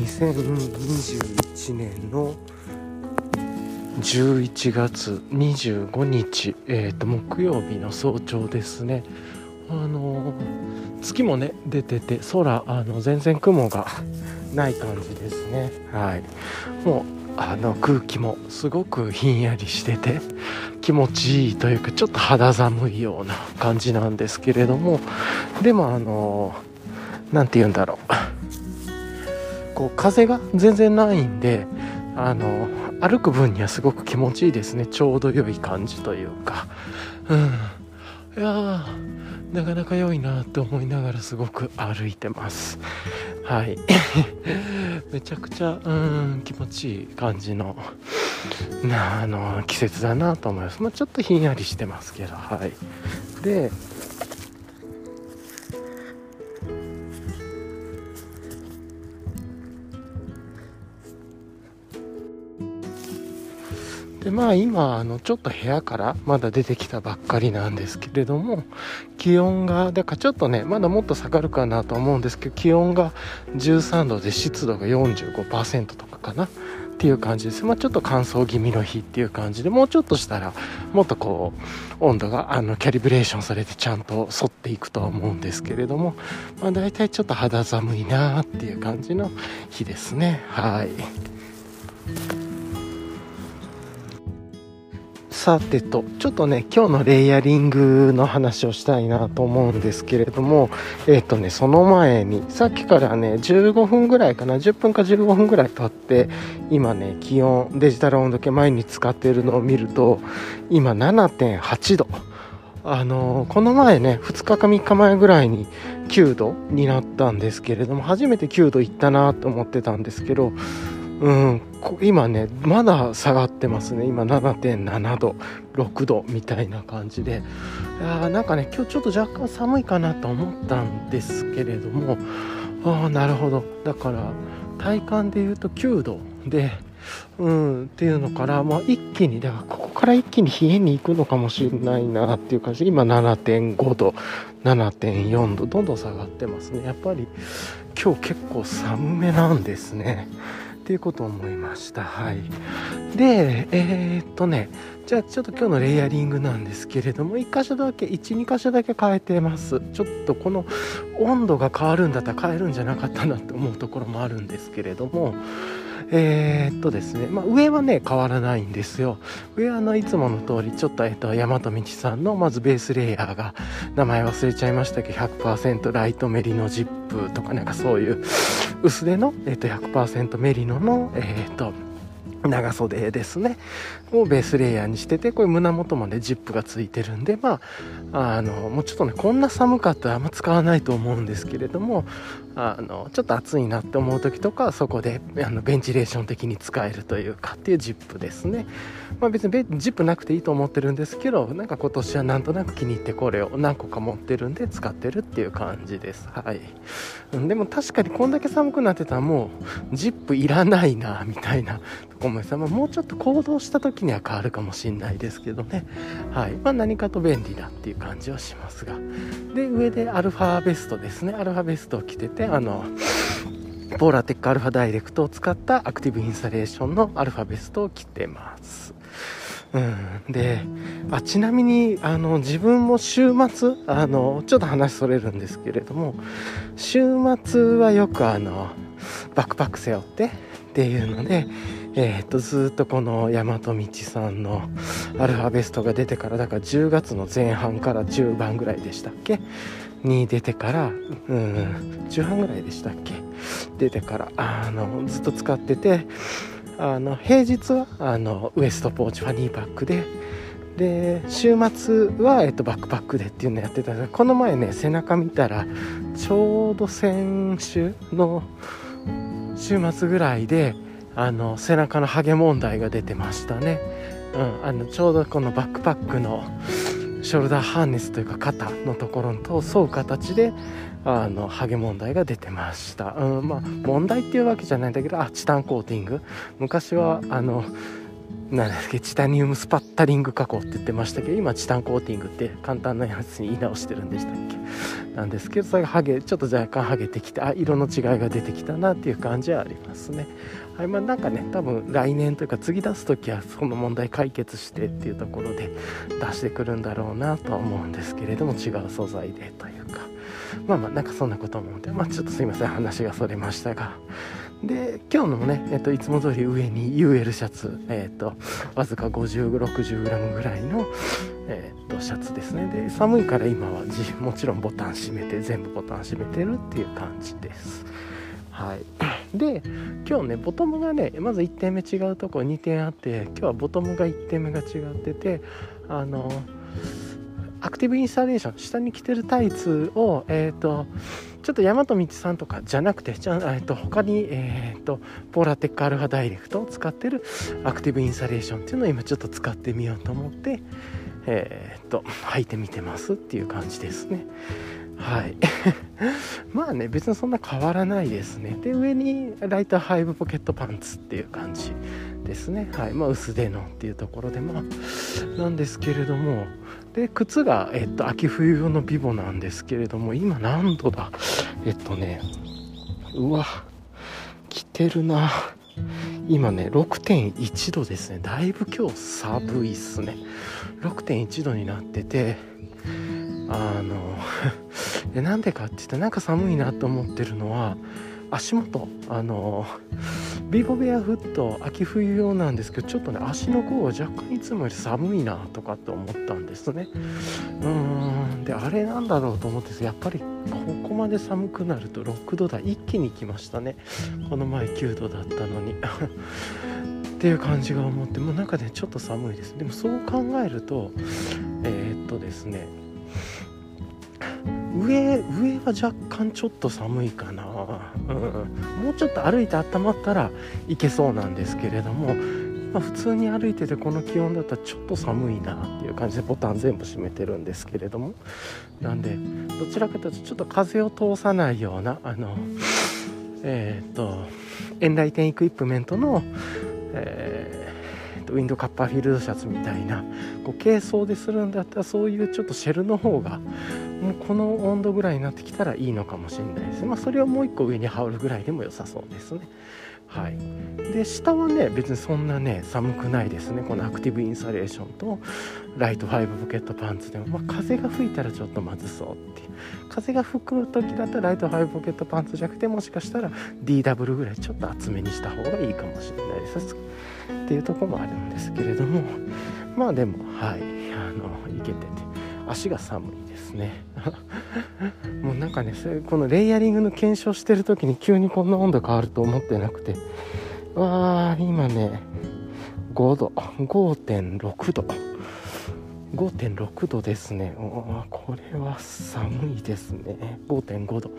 2021年の11月25日、えー、と木曜日の早朝ですね。あの月もね出てて空あの全然雲がない感じですね。はい。もうあの空気もすごくひんやりしてて気持ちいいというかちょっと肌寒いような感じなんですけれども。でもあの何て言うんだろう。こう風が全然ないんであの歩く分にはすごく気持ちいいですね。ちょうど良い感じというか。うん。いやなかなか良いなと思いながらすごく歩いてます。はい。めちゃくちゃうん気持ちいい感じのあの季節だなと思います、まあ、ちょっとひんやりしてますけどはい。ででまあ今あのちょっと部屋からまだ出てきたばっかりなんですけれども気温がだからちょっとねまだもっと下がるかなと思うんですけど気温が13度で湿度が45%とかかなっていう感じです、まあ、ちょっと乾燥気味の日っていう感じでもうちょっとしたらもっとこう温度があのキャリブレーションされてちゃんと沿っていくとは思うんですけれども、まあ、大体ちょっと肌寒いなっていう感じの日ですねはい。さてと、ちょっとね、今日のレイヤリングの話をしたいなと思うんですけれども、えっ、ー、とね、その前に、さっきからね、15分ぐらいかな、10分か15分ぐらい経って、今ね、気温、デジタル温度計前に使ってるのを見ると、今7.8度。あの、この前ね、2日か3日前ぐらいに9度になったんですけれども、初めて9度いったなと思ってたんですけど、うん、今ねまだ下がってますね。今7.7度6度みたいな感じで。あなんかね今日ちょっと若干寒いかなと思ったんですけれども。ああなるほど。だから体感で言うと9度でうんっていうのから、まあ、一気にだからここから一気に冷えに行くのかもしれないなっていう感じで今7.5度7.4度どんどん下がってますね。やっぱり今日結構寒めなんですね。ていうこと思いました。はい。で、えー、っとね、じゃあちょっと今日のレイヤリングなんですけれども、1箇所だけ、1、2箇所だけ変えてます。ちょっとこの温度が変わるんだったら変えるんじゃなかったなって思うところもあるんですけれども、えー、っとですね、まあ、上はね変わらないんですよ。上はあのいつもの通りちょっと,、えっと大和道さんのまずベースレイヤーが名前忘れちゃいましたけど100%ライトメリノジップとかなんかそういう薄手の、えっと、100%メリノのえー、っと長袖ですね。をベースレイヤーにしててこれ胸元までジップがついてるんでまああのもうちょっとねこんな寒かったらあんま使わないと思うんですけれどもあのちょっと暑いなって思う時とかそこであのベンチレーション的に使えるというかっていうジップですね。まあ別にジップなくていいと思ってるんですけどなんか今年はなんとなく気に入ってこれを何個か持ってるんで使ってるっていう感じです。はい、でも確かにこんだけ寒くなってたらもうジップいらないなみたいなとこもさ、まあ、もうちょっと行動した時には変わるかもしれないですけどね。はい。まあ何かと便利だっていう感じはしますが。で上でアルファベストですね。アルファベストを着ててあのポーラテックアルファダイレクトを使ったアクティブインスタレーションのアルファベストを着てます。うん、であちなみにあの自分も週末あのちょっと話それるんですけれども週末はよくあのバックパック背負ってっていうので、えー、っとずっとこの大和道さんのアルファベストが出てからだから10月の前半から中盤ぐらいでしたっけ？に出てから、うん、中半ぐらいでしたっけ？出てからあのずっと使っててあの平日はあのウエストポーチファニーパックでで週末は、えっと、バックパックでっていうのやってた。この前ね背中見たらちょうど先週の週末ぐらいであの背中のハゲ問題が出てましたね、うん、あのちょうどこのバックパックのショルダーハーネスというか肩のところと沿う形であのハゲ問題が出てました、うん、まあ問題っていうわけじゃないんだけどあチタンコーティング。昔はあのなんですけチタニウムスパッタリング加工って言ってましたけど今チタンコーティングって簡単なやつに言い直してるんでしたっけ。なんですけどそれがハゲちょっと若干ハゲてきてあ色の違いが出てきたなっていう感じはありますね。はいまあなんかね多分来年というか次出す時はその問題解決してっていうところで出してくるんだろうなとは思うんですけれども違う素材でというか。まあまあなんかそんなこと思うんでまあちょっとすいません話がそれましたが。で今日のね、えっと、いつも通り上に UL シャツ、えっと、わずか 5060g ぐらいの、えっと、シャツですね。で寒いから今はもちろんボタン閉めて全部ボタン閉めてるっていう感じです。はい。で今日ねボトムがねまず1点目違うとこ2点あって今日はボトムが1点目が違っててあのアクティブインスタレーション下に着てるタイツをえっ、ー、とちょっと大和道さんとかじゃなくてじゃ、えー、と他に、えーと、ポーラテックアルファダイレクトを使ってるアクティブインサレーションっていうのを今ちょっと使ってみようと思ってえっ、ー、と履いてみてますっていう感じですね。はい。まあね別にそんな変わらないですね。で上にライトハイブポケットパンツっていう感じですね。はい。まあ薄手のっていうところでまあなんですけれども。で靴が、えっと、秋冬用のビボなんですけれども今何度だ？えっとねうわ着てるな。今ね6.1度ですね。だいぶ今日寒いっすね。6.1度になっててあの なんでかって言ったらなんか寒いなと思ってるのは足元あのビーボベアフット秋冬用なんですけどちょっとね足の甲が若干いつもより寒いなとかって思ったんですね。うーんであれなんだろうと思ってやっぱりここまで寒くなると6度台一気に来ましたね。この前9度だったのに。っていう感じが思ってもうなんかねちょっと寒いです。でもそう考えるとえー、っとですね上上は若干ちょっと寒いかな、うん、もうちょっと歩いて温まったらいけそうなんですけれども、ま、普通に歩いててこの気温だったらちょっと寒いなっていう感じでボタン全部閉めてるんですけれども。なんでどちらかというとちょっと風を通さないようなあのえっ、とエンライテンエクイプメントの、ウィンドカッパーフィールドシャツみたいなこう軽装でするんだったらそういうちょっとシェルの方がもうこの温度ぐらいになってきたらいいのかもしれないですね、まあ、それをもう一個上に羽織るぐらいでも良さそうですね。はい。で下はね別にそんなね寒くないですね。このアクティブインサレーションとライト5ポケットパンツでも、まあ、風が吹いたらちょっとまずそうっていう。風が吹く時だったらライト5ポケットパンツじゃなくてもしかしたら DW ぐらいちょっと厚めにした方がいいかもしれないです。っていうとこもあるんですけれども。まあでもはい。あのいけてて。足が寒い。ですね。もうなんかねこのレイヤリングの検証してる時に急にこんな温度変わると思ってなくて。わー今ね5度5.6度。5.6度ですね。これは寒いですね。5.5度。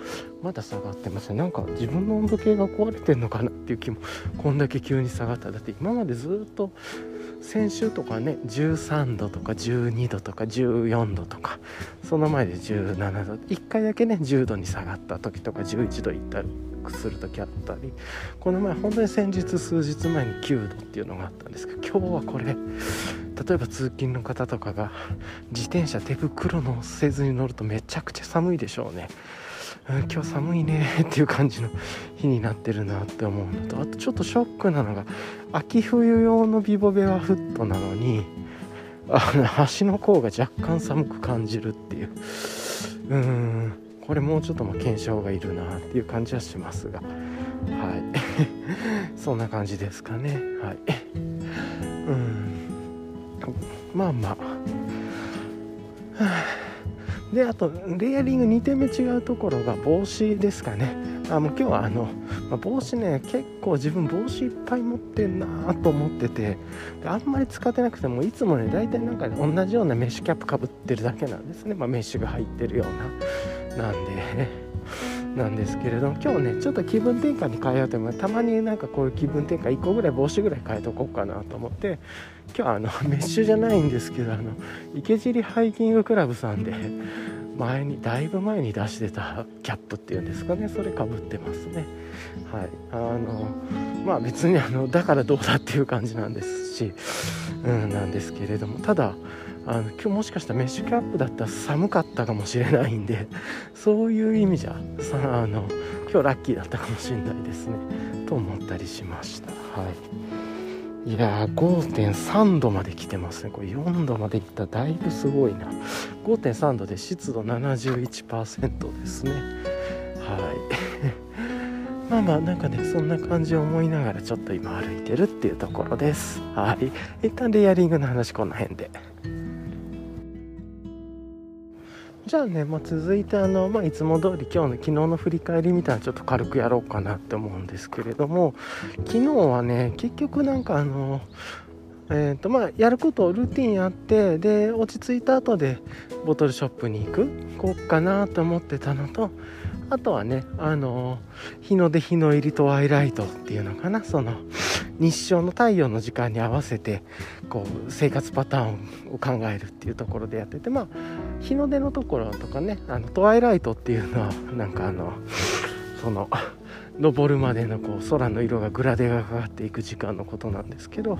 まだ下がってますねなんか自分の温度計が壊れてんのかなっていう気もこんだけ急に下がった。だって今までずっと先週とかね13度とか12度とか14度とかその前で17度1回だけね10度に下がった時とか11度いったりする時あったりこの前本当に先日数日前に9度っていうのがあったんですけど今日はこれ例えば通勤の方とかが自転車手袋のせずに乗るとめちゃくちゃ寒いでしょうね。今日寒いね っていう感じの日になってるなって思うのと。あとちょっとショックなのが秋冬用のビボベアフットなのにあの足の甲が若干寒く感じるっていう。うーんこれもうちょっとま検証がいるなっていう感じはしますが。はい。そんな感じですかね。はい。うん。まあま、あ。であとレイヤリング2点目違うところが帽子ですかね。あもう今日はあの、まあ、帽子ね結構自分帽子いっぱい持ってんなと思っててあんまり使ってなくてもいつもね大体なんか、ね、同じようなメッシュキャップかぶってるだけなんですね、まあ、メッシュが入ってるようななんで。なんですけれども今日ねちょっと気分転換に変えようと思ってたまになんかこういう気分転換1個ぐらい帽子ぐらい変えとこうかなと思って今日はあの メッシュじゃないんですけどあの池尻ハイキングクラブさんで前にだいぶ前に出してたキャップっていうんですかねそれかぶってますね。はい。あのまあ別にあのだからどうだっていう感じなんですしうんなんですけれどもただあの今日もしかしたらメッシュキャップだったら寒かったかもしれないんで そういう意味じゃあの今日ラッキーだったかもしれないですね。と思ったりしました。はい。いやー5.3度まで来てますね。これ4度までいったらだいぶすごいな。5.3度で湿度71%ですね。はい。まあまあなんかねそんな感じを思いながらちょっと今歩いてるっていうところです。はい。一旦レイヤリングの話この辺で。じゃあね、まあ、続いてあの、まあ、いつも通り今日の昨日の振り返りみたいなちょっと軽くやろうかなって思うんですけれども昨日はね結局なんかあのえーとまあ、やることをルーティンやってで落ち着いた後でボトルショップに行くこうかなと思ってたのとあとはねあの日の出日の入りとワイライトっていうのかなその日照の太陽の時間に合わせてこう生活パターンを考えるっていうところでやっててまあ日の出のところとかねあのトワイライトっていうのは なんかあのその昇るまでのこう空の色がグラデがかかっていく時間のことなんですけど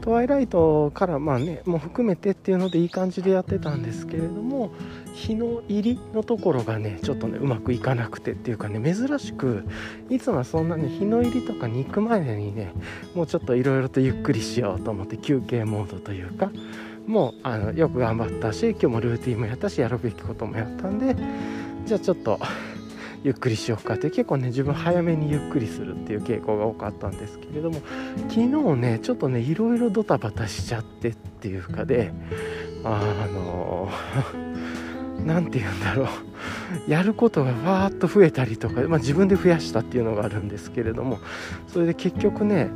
トワイライトからまあねもう含めてっていうのでいい感じでやってたんですけれども日の入りのところがねちょっとねうまくいかなくてっていうかね珍しくいつもはそんなに日の入りとかに行く前にねもうちょっといろいろとゆっくりしようと思って休憩モードというかもうあのよく頑張ったし今日もルーティンもやったしやるべきこともやったんでじゃあちょっと ゆっくりしようかって結構ね自分早めにゆっくりするっていう傾向が多かったんですけれども昨日ねちょっとねいろいろドタバタしちゃってっていうかであの何 て言うんだろう。やることがわーっと増えたりとか、まあ、自分で増やしたっていうのがあるんですけれどもそれで結局ね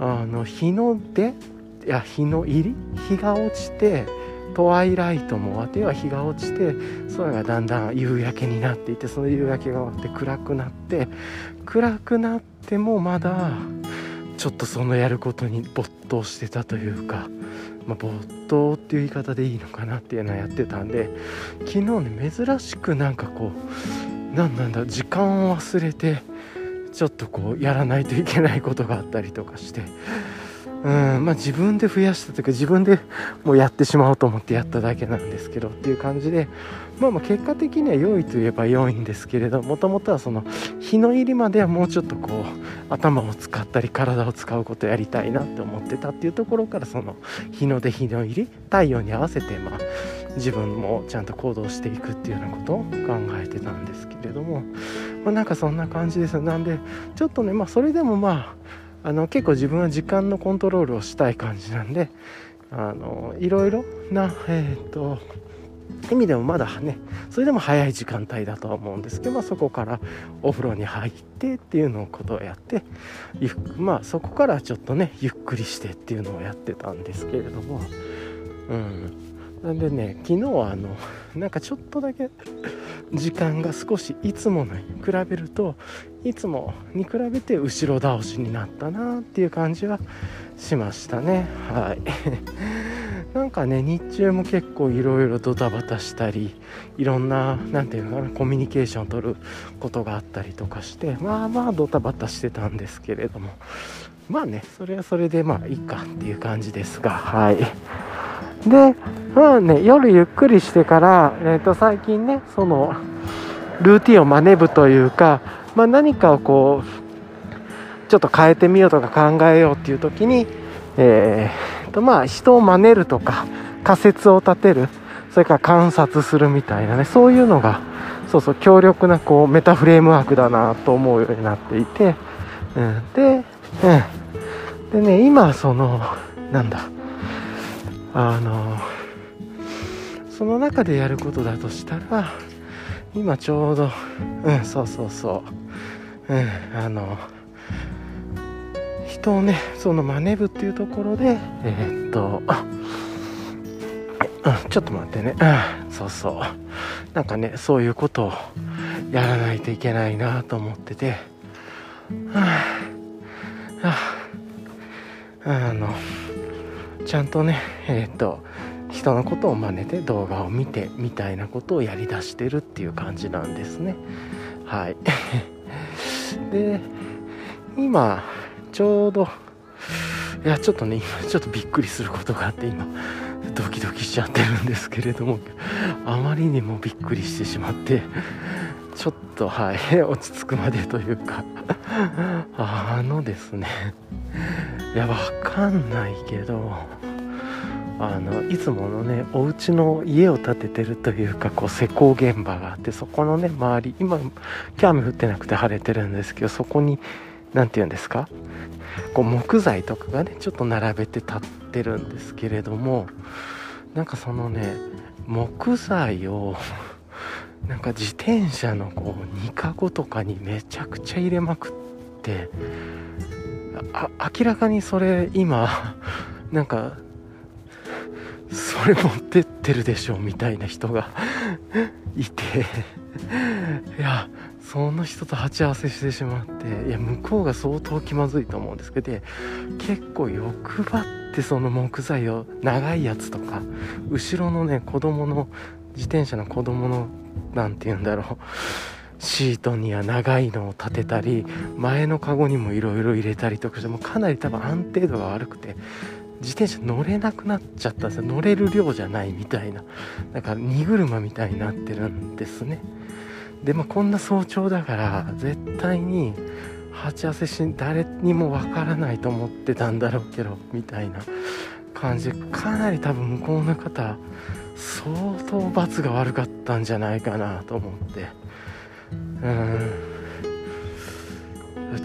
あの日の出いや日の入り？日が落ちてトワイライトも終わっては日が落ちて空がだんだん夕焼けになっていてその夕焼けが終わって暗くなって暗くなってもまだちょっとそのやることに没頭してたというか、まあ、没頭っていう言い方でいいのかなっていうのはやってたんで昨日ね珍しくなんかこう何なんだ時間を忘れてちょっとこうやらないといけないことがあったりとかしてうんまあ、自分で増やしたというか自分でもうやってしまおうと思ってやっただけなんですけどっていう感じで、まあ、まあ結果的には良いといえば良いんですけれどもともとはその日の入りまではもうちょっとこう頭を使ったり体を使うことやりたいなって思ってたっていうところからその日の出日の入り太陽に合わせてまあ自分もちゃんと行動していくっていうようなことを考えてたんですけれども、まあ、なんかそんな感じです。なんでちょっとねまあそれでもまああの結構自分は時間のコントロールをしたい感じなんであのいろいろなえっ、と意味でもまだねそれでも早い時間帯だとは思うんですけど、まあ、そこからお風呂に入ってっていうのをことをやってまあそこからちょっとねゆっくりしてっていうのをやってたんですけれどもうん。なんでね昨日はあのなんかちょっとだけ時間が少しいつものに比べるといつもに比べて後ろ倒しになったなっていう感じはしましたね。はい。なんかね日中も結構いろいろドタバタしたりいろんな何て言うのかなコミュニケーションを取ることがあったりとかしてまあまあドタバタしてたんですけれども。まあねそれはそれでまあいいかっていう感じですがはい。でまあね夜ゆっくりしてから、えー、と最近ねそのルーティンを真似ぶというかまあ、何かをこうちょっと変えてみようとか考えようっていう時に、えー、とまあ人を真似るとか仮説を立てるそれから観察するみたいなねそういうのがそうそう強力なこうメタフレームワークだなと思うようになっていて、うん、で、うん、でね今そのなんだあのその中でやることだとしたら今ちょうどうんそうそうそう。うんあの人をねその真似部っていうところでえー、っとあちょっと待ってね、うん、そうそう。なんかねそういうことをやらないといけないなと思ってて。はあ、あ、あのちゃんとねえっ、と人のことを真似て動画を見てみたいなことをやりだしてるっていう感じなんですね。はい。で今ちょうどいやちょっとね今ちょっとびっくりすることがあって今ドキドキしちゃってるんですけれどもあまりにもびっくりしてしまってちょっとはい落ち着くまでというかあのですねいやわかんないけどあのいつものねお家の家を建ててるというかこう施工現場があってそこのね周り今キャ雨降ってなくて晴れてるんですけどそこに何て言うんですか？こう木材とかがねちょっと並べて立ってるんですけれどもなんかそのね木材を なんか自転車のこう2かごとかにめちゃくちゃ入れまくってあ明らかにそれ今 なんかそれ持ってってるでしょみたいな人がいて。いやその人と鉢合わせしてしまって。いや向こうが相当気まずいと思うんですけど。結構欲張ってその木材を長いやつとか後ろのね子供の自転車の子供の何て言うんだろう。シートには長いのを立てたり前のカゴにもいろいろ入れたりとかしてもかなり多分安定度が悪くて。自転車乗れなくなっちゃったんですよ。乗れる量じゃないみたいな。だから荷車みたいになってるんですね。でもこんな早朝だから絶対に鉢合わせし誰にもわからないと思ってたんだろうけどみたいな感じ。かなり多分向こうの方相当罰が悪かったんじゃないかなと思って。うん。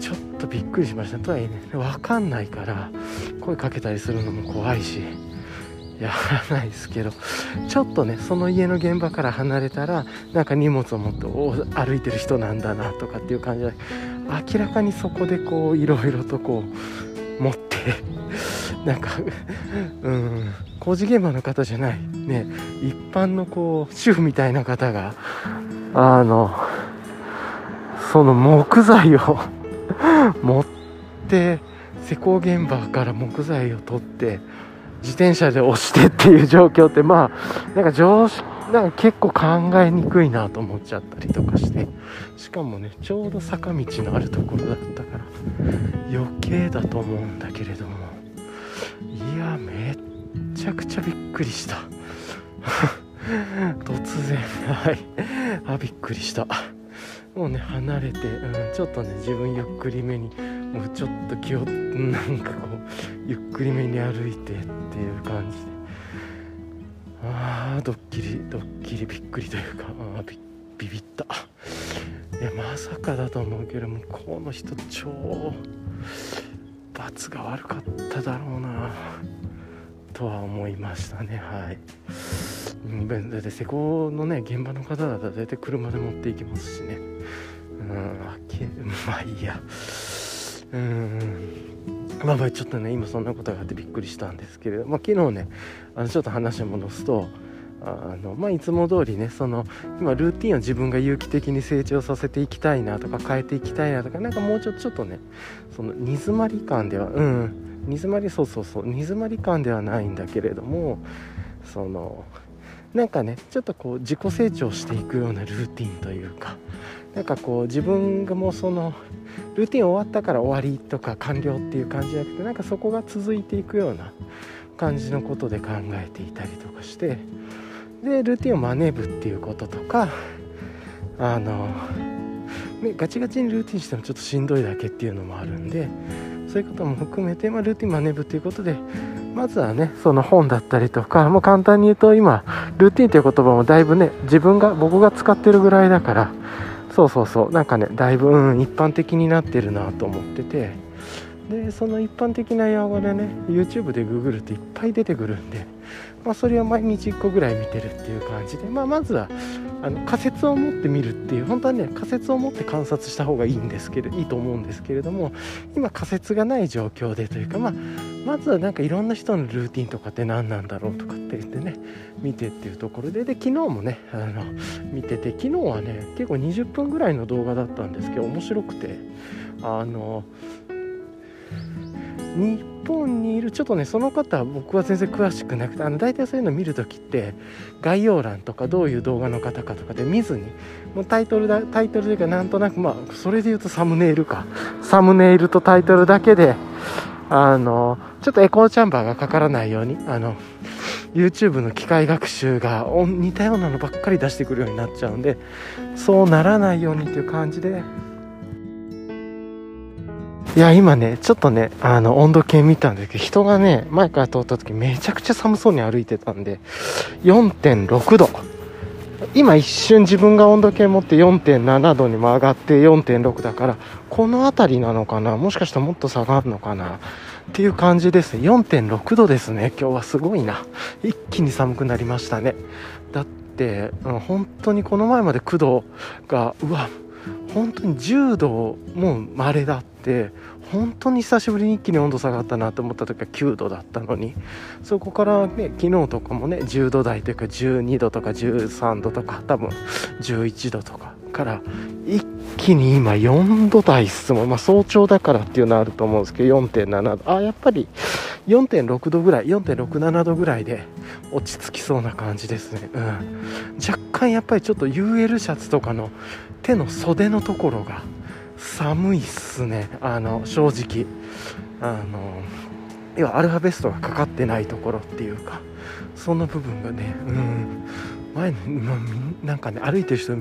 ちょっとびっくりしましたとはいえね分かんないから声かけたりするのも怖いしやらないですけどちょっとねその家の現場から離れたらなんか荷物を持って歩いてる人なんだなとかっていう感じで明らかにそこでこういろいろとこう持ってなんかうん工事現場の方じゃないね一般のこう主婦みたいな方があのその木材を 持って施工現場から木材を取って自転車で押してっていう状況ってまあなんか常識なんか結構考えにくいなと思っちゃったりとかしてしかもねちょうど坂道のあるところだったから余計だと思うんだけれどもいやめっちゃくちゃびっくりした。突然はい。あびっくりした。もうね離れて、うん、ちょっとね自分ゆっくりめにもうちょっと気をなんかこうゆっくりめに歩いてっていう感じで。ああドッキリドッキリびっくりというかあビビビった。いやまさかだと思うけどもこうの人超罰が悪かっただろうなとは思いましたねはい。だって施工のね現場の方だったら大体車で持っていきますしね。うんけまあ いいや。うん。まあまあちょっとね今そんなことがあってびっくりしたんですけれども、まあ、昨日ねあのちょっと話を戻すとあのまあ、いつも通りねその今ルーティンを自分が有機的に成長させていきたいなとか変えていきたいなとかなんかもうちょっとちょっとねその煮詰まり感ではうん煮詰まりそうそうそう煮詰まり感ではないんだけれどもそのなんかねちょっとこう自己成長していくようなルーティンというかなんかこう自分がもうそのルーティン終わったから終わりとか完了っていう感じじゃなくてなんかそこが続いていくような感じのことで考えていたりとかしてでルーティンを真似ぶっていうこととかあの、ね、ガチガチにルーティンしてもちょっとしんどいだけっていうのもあるんでそういうことも含めて、まあ、ルーティン真似ぶっていうことでまずはねその本だったりとかもう簡単に言うと今ルーティンという言葉もだいぶね自分が僕が使ってるぐらいだからそうそうそうなんかねだいぶ、うん、一般的になってるなと思っててでその一般的な用語でね YouTube でググるといっぱい出てくるんで、まあ、それを毎日1個ぐらい見てるっていう感じで、まあ、まずはあの仮説を持って見るっていう本当はね仮説を持って観察した方がいいんですけどいいと思うんですけれども今仮説がない状況でというかまあまずはなんかいろんな人のルーティンとかって何なんだろうとかって言ってね見てっていうところでで昨日もねあの見てて昨日はね結構20分ぐらいの動画だったんですけど面白くてあの日本にいるちょっとねその方は僕は全然詳しくなくてあの大体そういうの見る時って概要欄とかどういう動画の方かとかで見ずにもうタイトルだタイトルというかなんとなくまあそれで言うとサムネイルか。サムネイルとタイトルだけであのちょっとエコーチャンバーがかからないようにあの YouTube の機械学習が似たようなのばっかり出してくるようになっちゃうんでそうならないようにっていう感じでいや今ねちょっとねあの温度計見たんですけど人がね前から通った時めちゃくちゃ寒そうに歩いてたんで4.6度。今一瞬自分が温度計持って4.7度にも上がって4.6だからこの辺りなのかな？もしかしたらもっと下がるのかな？っていう感じですね。4.6度ですね。今日はすごいな。一気に寒くなりましたね。だって、うん、本当にこの前まで9度がうわ本当に10度もう稀だって本当に久しぶりに一気に温度下がったなと思った時は9度だったのにそこからね昨日とかもね10度台というか12度とか13度とか多分11度とかから一気に今4度台っすもん、まあ、早朝だからっていうのはあると思うんですけど4.7度。あやっぱり4.6度ぐらい4.67度ぐらいで落ち着きそうな感じですね、うん、若干やっぱりちょっと UL シャツとかの手の袖のところが寒いっすね。あの正直。あの要はアルファベストがかかってないところっていうかその部分がねうん。前に、なんかね歩いてる人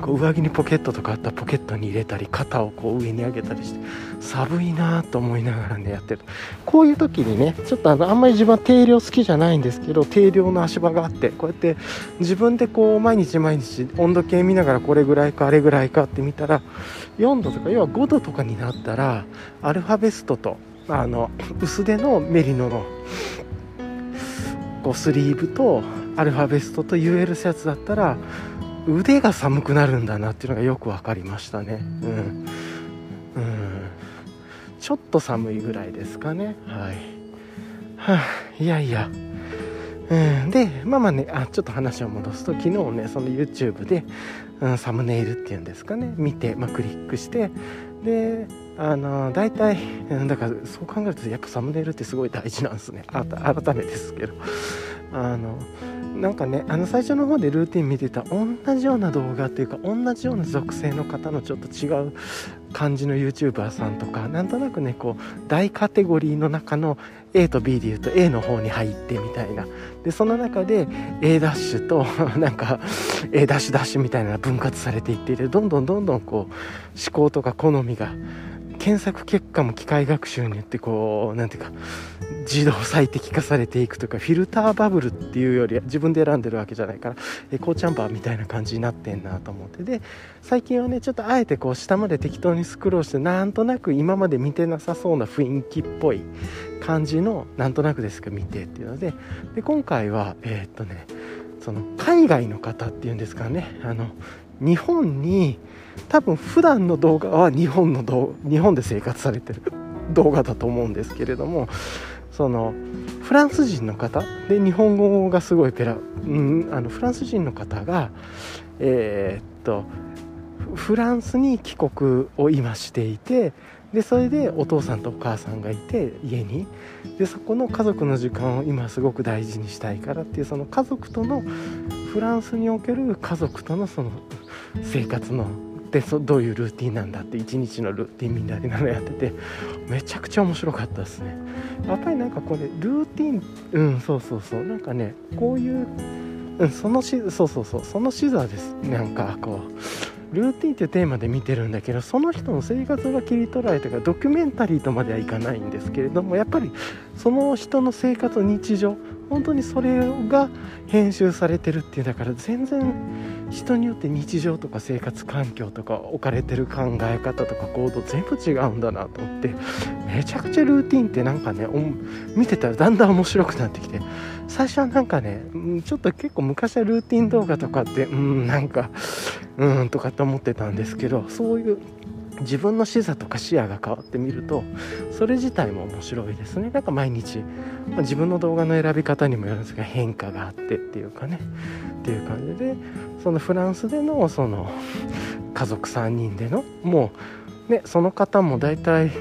こう上着にポケットとかあったらポケットに入れたり肩をこう上に上げたりして寒いなと思いながらねやってる。こういう時にねちょっとあのあんまり自分は定量好きじゃないんですけど定量の足場があってこうやって自分でこう毎日毎日温度計見ながらこれぐらいかあれぐらいかって見たら4度とか要は5度とかになったらアルファベストとあの薄手のメリノのこうスリーブとアルファベストと UL シャツだったら腕が寒くなるんだなっていうのがよく分かりましたね。うん、うん、ちょっと寒いぐらいですかね。はい。はあいやいや。うん、でまあまあねあちょっと話を戻すと昨日ねその YouTube で、うん、サムネイルっていうんですかね。見て、まあ、クリックして。であの大体だからそう考えるとやっぱサムネイルってすごい大事なんですね。改めですけどあのなんかねあの最初の方でルーティン見てた同じような動画っていうか同じような属性の方のちょっと違う感じの YouTuber さんとかなんとなくねこう大カテゴリーの中の A と B で言うと A の方に入ってみたいな。でその中で A ダッシュと なんか A ダッシュダッシュみたいな分割されていっていてどんどんどんどんこう思考とか好みが検索結果も機械学習によってこう何ていうか自動最適化されていくとかフィルターバブルっていうよりは自分で選んでるわけじゃないからエコーチャンバーみたいな感じになってんなと思って。で最近はねちょっとあえてこう下まで適当にスクロールしてなんとなく今まで見てなさそうな雰囲気っぽい感じのなんとなくですけど見てっていうので。で今回はえ、っとねその海外の方っていうんですかねあの日本に多分普段の動画は日本の動日本で生活されてる 動画だと思うんですけれどもそのフランス人の方で日本語がすごいペラ、うん、あのフランス人の方がえー、っとフランスに帰国を今していてでそれでお父さんとお母さんがいて家に。でそこの家族の時間を今すごく大事にしたいからっていうその家族とのフランスにおける家族とのその生活のでそどういうルーティンなんだって一日のルーティンみたいなのやっててめちゃくちゃ面白かったですね。やっぱりなんかこれルーティンうんそうそうそう。なんかねこういう、うん、そのしそうそうそう。その視座です。なんかこうルーティンってテーマで見てるんだけどその人の生活が切り取られてからドキュメンタリーとまではいかないんですけれどもやっぱりその人の生活日常本当にそれが編集されてるっていうだから全然人によって日常とか生活環境とか置かれてる考え方とか行動全部違うんだなと思ってめちゃくちゃルーティンってなんかね見てたらだんだん面白くなってきて最初はなんかねちょっと結構昔はルーティン動画とかってうんなんかうんとかって思ってたんですけどそういう自分の視座とか視野が変わってみるとそれ自体も面白いですね。なんか毎日、まあ、自分の動画の選び方にもよるんですが変化があってっていうかね。っていう感じでそのフランスでのその家族3人でのもうねその方も大体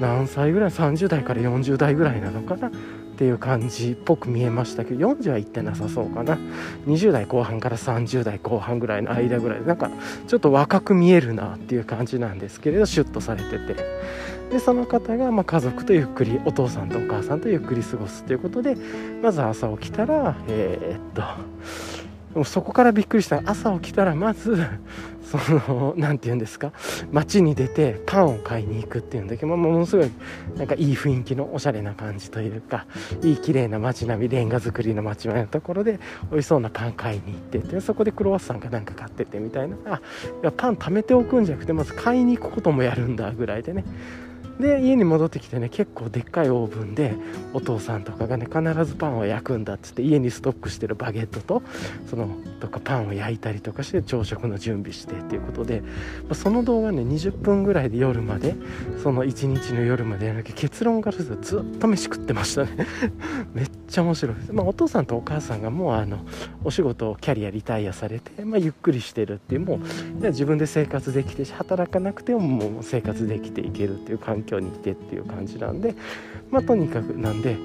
何歳ぐらい30代から40代ぐらいなのかな。っていう感じっぽく見えましたけど40は行ってなさそうかな。20代後半から30代後半ぐらいの間ぐらい。なんかちょっと若く見えるなっていう感じなんですけれどシュッとされてて。でその方がま家族とゆっくりお父さんとお母さんとゆっくり過ごすということでまず朝起きたらえー、っともそこからびっくりした。朝起きたらまずその何て言うんですか？街に出てパンを買いに行くっていうんだけど、ものすごいなんかいい雰囲気のおしゃれな感じというかいい綺麗な街並みレンガ造りの街並みのところで美味しそうなパン買いに行っててそこでクロワッサンかなんか買っててみたいな。あいやパン貯めておくんじゃなくてまず買いに行くこともやるんだぐらいでね。で家に戻ってきてね結構でっかいオーブンでお父さんとかがね必ずパンを焼くんだっつって家にストックしてるバゲットとそのとかパンを焼いたりとかして朝食の準備してっていうことで、まその動画ね20分ぐらいで夜までその1日の夜までやらなきゃ結論からするとずっと飯食ってましたね。めっちゃ面白い。です、まあ、お父さんとお母さんがもうあのお仕事をキャリアリタイアされて、まあ、ゆっくりしてるっていうもう自分で生活できて働かなくてももう生活できていけるっていう環境境に来てっていう感じなんでまあとにかくなんで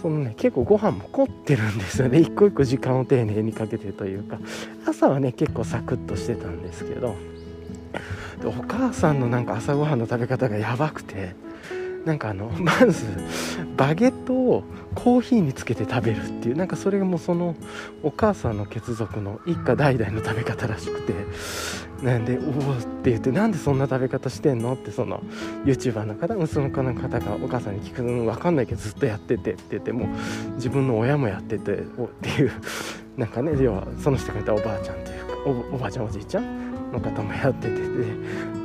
そのね結構ご飯も凝ってるんですよね。一個一個時間を丁寧にかけてというか。朝はね結構サクッとしてたんですけど。お母さんのなんか朝ごはんの食べ方がやばくて。なんかあの まずバゲットをコーヒーにつけて食べるっていうなんかそれがもうそのお母さんの血族の一家代々の食べ方らしくてなんで「おお」って言って「なんでそんな食べ方してんの?」ってその YouTuber の方娘の方がお母さんに聞くの分かんないけどずっとやっててって言っても自分の親もやってておっていう なんかね要はその人がいたおばあちゃんというかおばあちゃんおじいちゃんの方もやっててで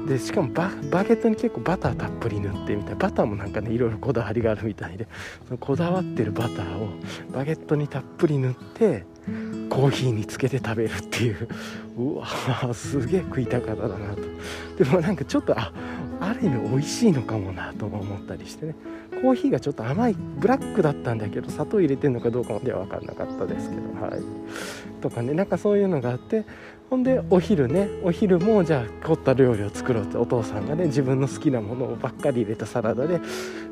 でしかもバゲットに結構バターたっぷり塗ってみたいバターもなんかねいろいろこだわりがあるみたいでそのこだわってるバターをバゲットにたっぷり塗ってコーヒーにつけて食べるっていう。うわすげえ食いたかっただなと。でもなんかちょっとあある意味美味しいのかもなとも思ったりしてね。コーヒーがちょっと甘いブラックだったんだけど砂糖入れてんのかどうかまでは分かんなかったですけどはい。とかねなんかそういうのがあってほんでお昼ねお昼もじゃあ凝った料理を作ろうってお父さんがね自分の好きなものをばっかり入れたサラダで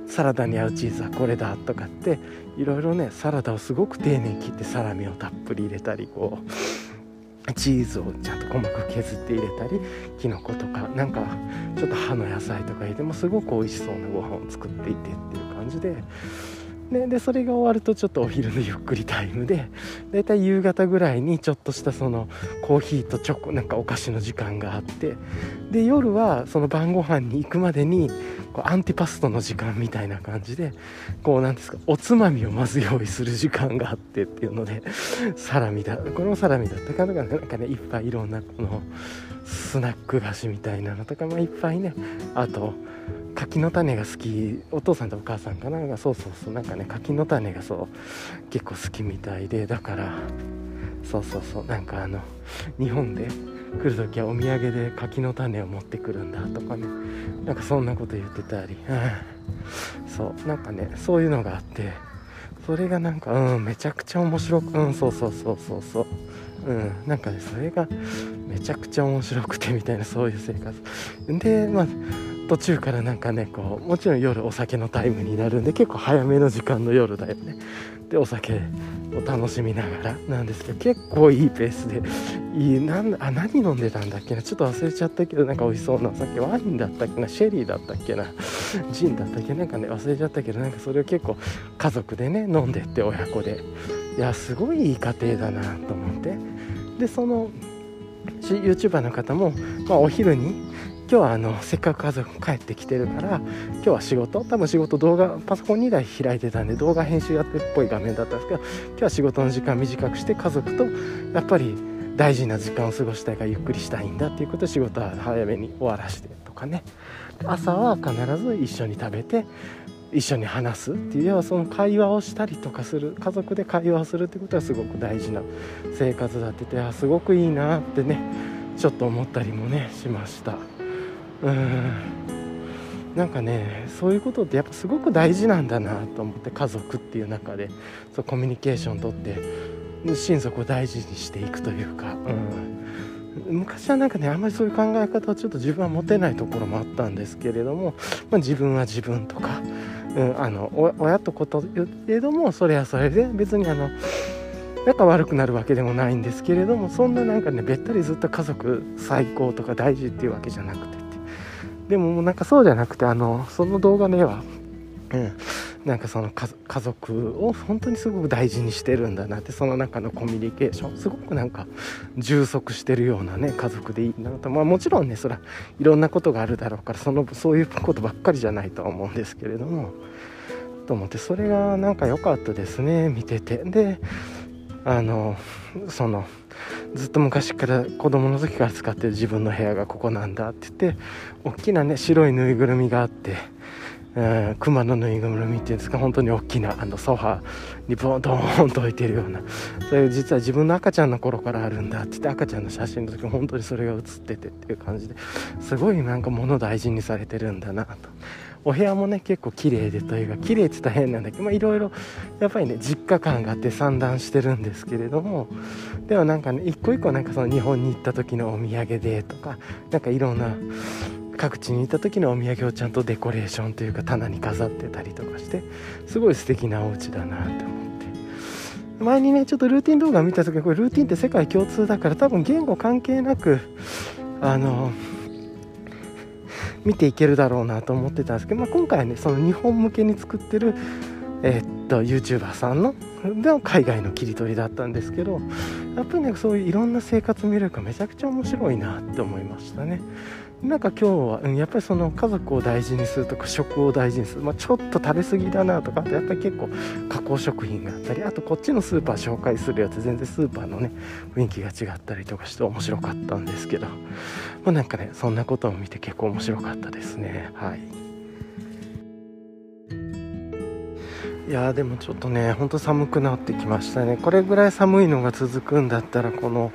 サラダに合うチーズはこれだとかっていろいろねサラダをすごく丁寧に切ってサラミをたっぷり入れたりこうチーズをちゃんと細かく削って入れたりきのことかなんかちょっと葉の野菜とか入れてもすごく美味しそうなご飯を作っていてっていう感じでね、でそれが終わるとちょっとお昼のゆっくりタイムでだいたい夕方ぐらいにちょっとしたそのコーヒーとチョコなんかお菓子の時間があってで夜はその晩ご飯に行くまでにこうアンティパストの時間みたいな感じでこうなんですかおつまみをまず用意する時間があってっていうのでサラミだこれもサラミだったかとかなんかねいっぱいいろんなこのスナック菓子みたいなのとかもいっぱいね。あと柿の種が好き。お父さんとお母さんかながそうそうそう。なんかね柿の種がそう結構好きみたいで。だからそうそうそう。なんかあの日本で来る時はお土産で柿の種を持ってくるんだとかね。なんかそんなこと言ってたり、そう。なんかねそういうのがあって。それがなんかうんめちゃくちゃ面白くうんそうそうそうそうそう。うん。なんかねそれがめちゃくちゃ面白くてみたいなそういう生活。でまあ途中からなんかねこうもちろん夜お酒のタイムになるんで結構早めの時間の夜だよね。でお酒を楽しみながらなんですけど結構いいペースでいいなんあ何飲んでたんだっけな？ちょっと忘れちゃったけどなんか美味しそうなお酒ワインだったっけな？シェリーだったっけな？ジンだったっけ？なんかね忘れちゃったけどなんかそれを結構家族でね飲んでって親子で。いやすごいいい家庭だなと思って。でその YouTuber の方も、まあ、お昼に今日はあのせっかく家族帰ってきてるから今日は仕事？多分仕事動画パソコン2台開いてたんで動画編集やってるっぽい画面だったんですけど今日は仕事の時間短くして家族とやっぱり大事な時間を過ごしたいからゆっくりしたいんだっていうことで仕事は早めに終わらしてとかね。朝は必ず一緒に食べて一緒に話すっていう要はその会話をしたりとかする家族で会話をするってことはすごく大事な生活だっててすごくいいなってねちょっと思ったりもねしました。うんなんかねそういうことってやっぱすごく大事なんだなと思って家族っていう中でそうコミュニケーションとって親族を大事にしていくというか、うん、昔はなんかねあんまりそういう考え方をちょっと自分は持てないところもあったんですけれども、まあ、自分は自分とか、うん、あの親と子と言えどもそれはそれで別にあの仲悪くなるわけでもないんですけれどもそんななんかねべったりずっと家族最高とか大事っていうわけじゃなくてでもなんかそうじゃなくてあのその動画では、うん、なんかその家族を本当にすごく大事にしてるんだなってその中のコミュニケーションすごくなんか充足してるようなね家族でいいなとまあもちろんねそらいろんなことがあるだろうからそのそういうことばっかりじゃないとは思うんですけれどもと思ってそれがなんか良かったですね見てて。であのそのずっと昔から子供の時から使ってる自分の部屋がここなんだって言って大きなね白いぬいぐるみがあって熊のぬいぐるみっていうんですか？本当に大きなあのソファーにボンドーンと置いてるような。それ実は自分の赤ちゃんの頃からあるんだって言って赤ちゃんの写真の時本当にそれが写っててっていう感じですごいなんか物大事にされてるんだなと。お部屋もね結構綺麗でというか綺麗って言ったら変なんだけどいろいろやっぱりね実家感があって散乱してるんですけれどもでもなんかね一個一個なんかその日本に行った時のお土産でとかなんかいろんな各地に行った時のお土産をちゃんとデコレーションというか棚に飾ってたりとかしてすごい素敵なお家だなって思って。前にねちょっとルーティン動画見た時これルーティンって世界共通だから多分言語関係なくあの見ていけるだろうなと思ってたんですけど、まあ、今回はねその日本向けに作ってるえー、っと YouTuber さんのでも海外の切り取りだったんですけどやっぱりねそういういろんな生活見れるかめちゃくちゃ面白いなって思いましたね。なんか今日は、うん、やっぱりその家族を大事にするとか食を大事にする、まあ、ちょっと食べ過ぎだなとかあとやっぱり結構加工食品があったりあとこっちのスーパー紹介するやつ全然スーパーのね雰囲気が違ったりとかして面白かったんですけど、まあ、なんかねそんなことを見て結構面白かったですねはい。いやでもちょっとねほんと寒くなってきましたねこれぐらい寒いのが続くんだったらこの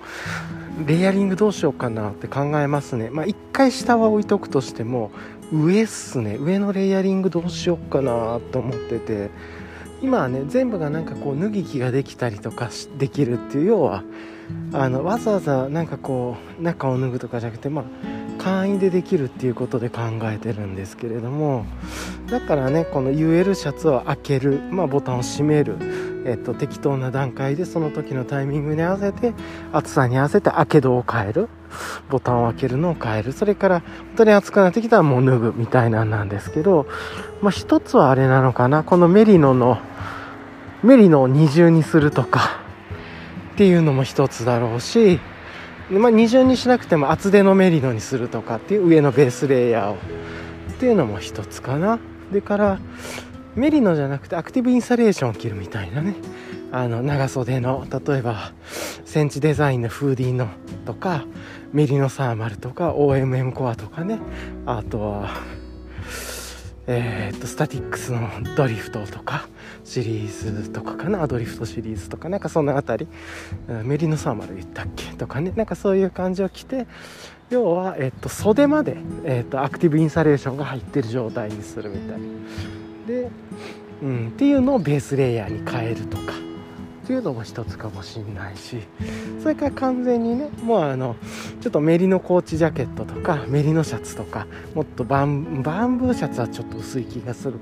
レイヤリングどうしようかなって考えますね。まあ一回下は置いとくとしても上っすね。上のレイヤリングどうしようかなと思ってて。今はね全部がなんかこう脱ぎ着ができたりとかできるっていう要はあのわざわざなんかこう中を脱ぐとかじゃなくてまあ簡易でできるっていうことで考えてるんですけれども。だからねこの UL シャツを開ける、まあ、ボタンを閉める、えっと、適当な段階でその時のタイミングに合わせて暑さに合わせて開け戸を変える。ボタンを開けるのを変える。それから本当に暑くなってきたらもう脱ぐみたいなんなんですけど、まあ、一つはあれなのかな。このメリノのメリノを二重にするとかっていうのも一つだろうしまあ、二重にしなくても厚手のメリノにするとかっていう上のベースレイヤーを。っていうのも一つかな。でからメリノじゃなくてアクティブインサレーションを着るみたいなね。あの長袖の例えばセンチデザインのフーディーのとかメリノサーマルとか OMM コアとかね。あとはえー、っとスタティックスのドリフトとかシリーズとかかな。ドリフトシリーズとかなんかその辺り。メリノサーマル言ったっけとかね。なんかそういう感じを着て要は、えっと、袖まで、えっと、アクティブインサレーションが入ってる状態にするみたいな。で、うん、っていうのをベースレイヤーに変えるとかっていうのも一つかもしんないしそれから完全にねもうあのちょっとメリノコーチジャケットとかメリノシャツとかもっとバンバンブーシャツはちょっと薄い気がする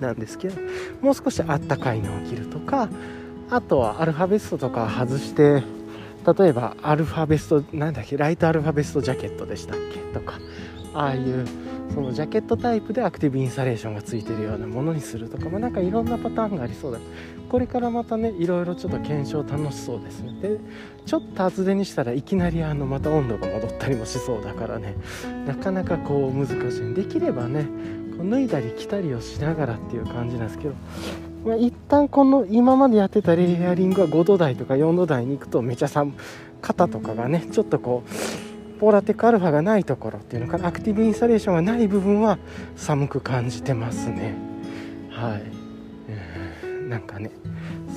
なんですけどもう少しあったかいのを着るとかあとはアルファベストとか外して例えばアルファベストなんだっけライトアルファベストジャケットでしたっけとかああいうそのジャケットタイプでアクティブインサレーションがついてるようなものにするとか、まあ、なんかいろんなパターンがありそうだ。これからまたねいろいろちょっと検証楽しそうですね。でちょっと厚手にしたらいきなりあのまた温度が戻ったりもしそうだからね。なかなかこう難しいできればねこう脱いだり着たりをしながらっていう感じなんですけど。まあ、一旦この今までやってたレイヤリングは5度台とか4度台に行くとめちゃ寒肩とかがねちょっとこうポーラテックアルファがないところっていうのかな。アクティブインサレーションがない部分は寒く感じてますね。はい、えー、なんかね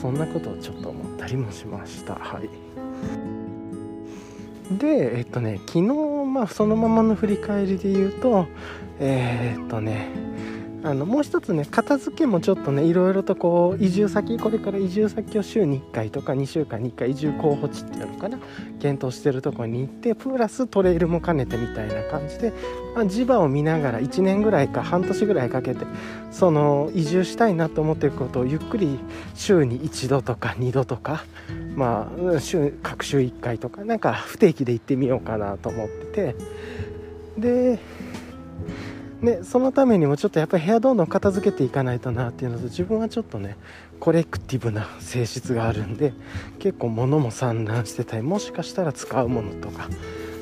そんなことをちょっと思ったりもしました。はい。でえっとね昨日ままあそのままの振り返りで言うとえー、っとねあのもう一つね片付けもちょっとねいろいろとこう移住先これから移住先を週に1回とか2週間に1回移住候補地っていうのかな検討してるとこに行ってプラストレイルも兼ねてみたいな感じで、まあ、地場を見ながら1年ぐらいか半年ぐらいかけてその移住したいなと思っていることをゆっくり週に1度とか2度とかまあ週各週1回とかなんか不定期で行ってみようかなと思っててででそのためにもちょっとやっぱり部屋どんどん片付けていかないとなっていうのと自分はちょっとねコレクティブな性質があるんで結構物も散乱してたりもしかしたら使うものとか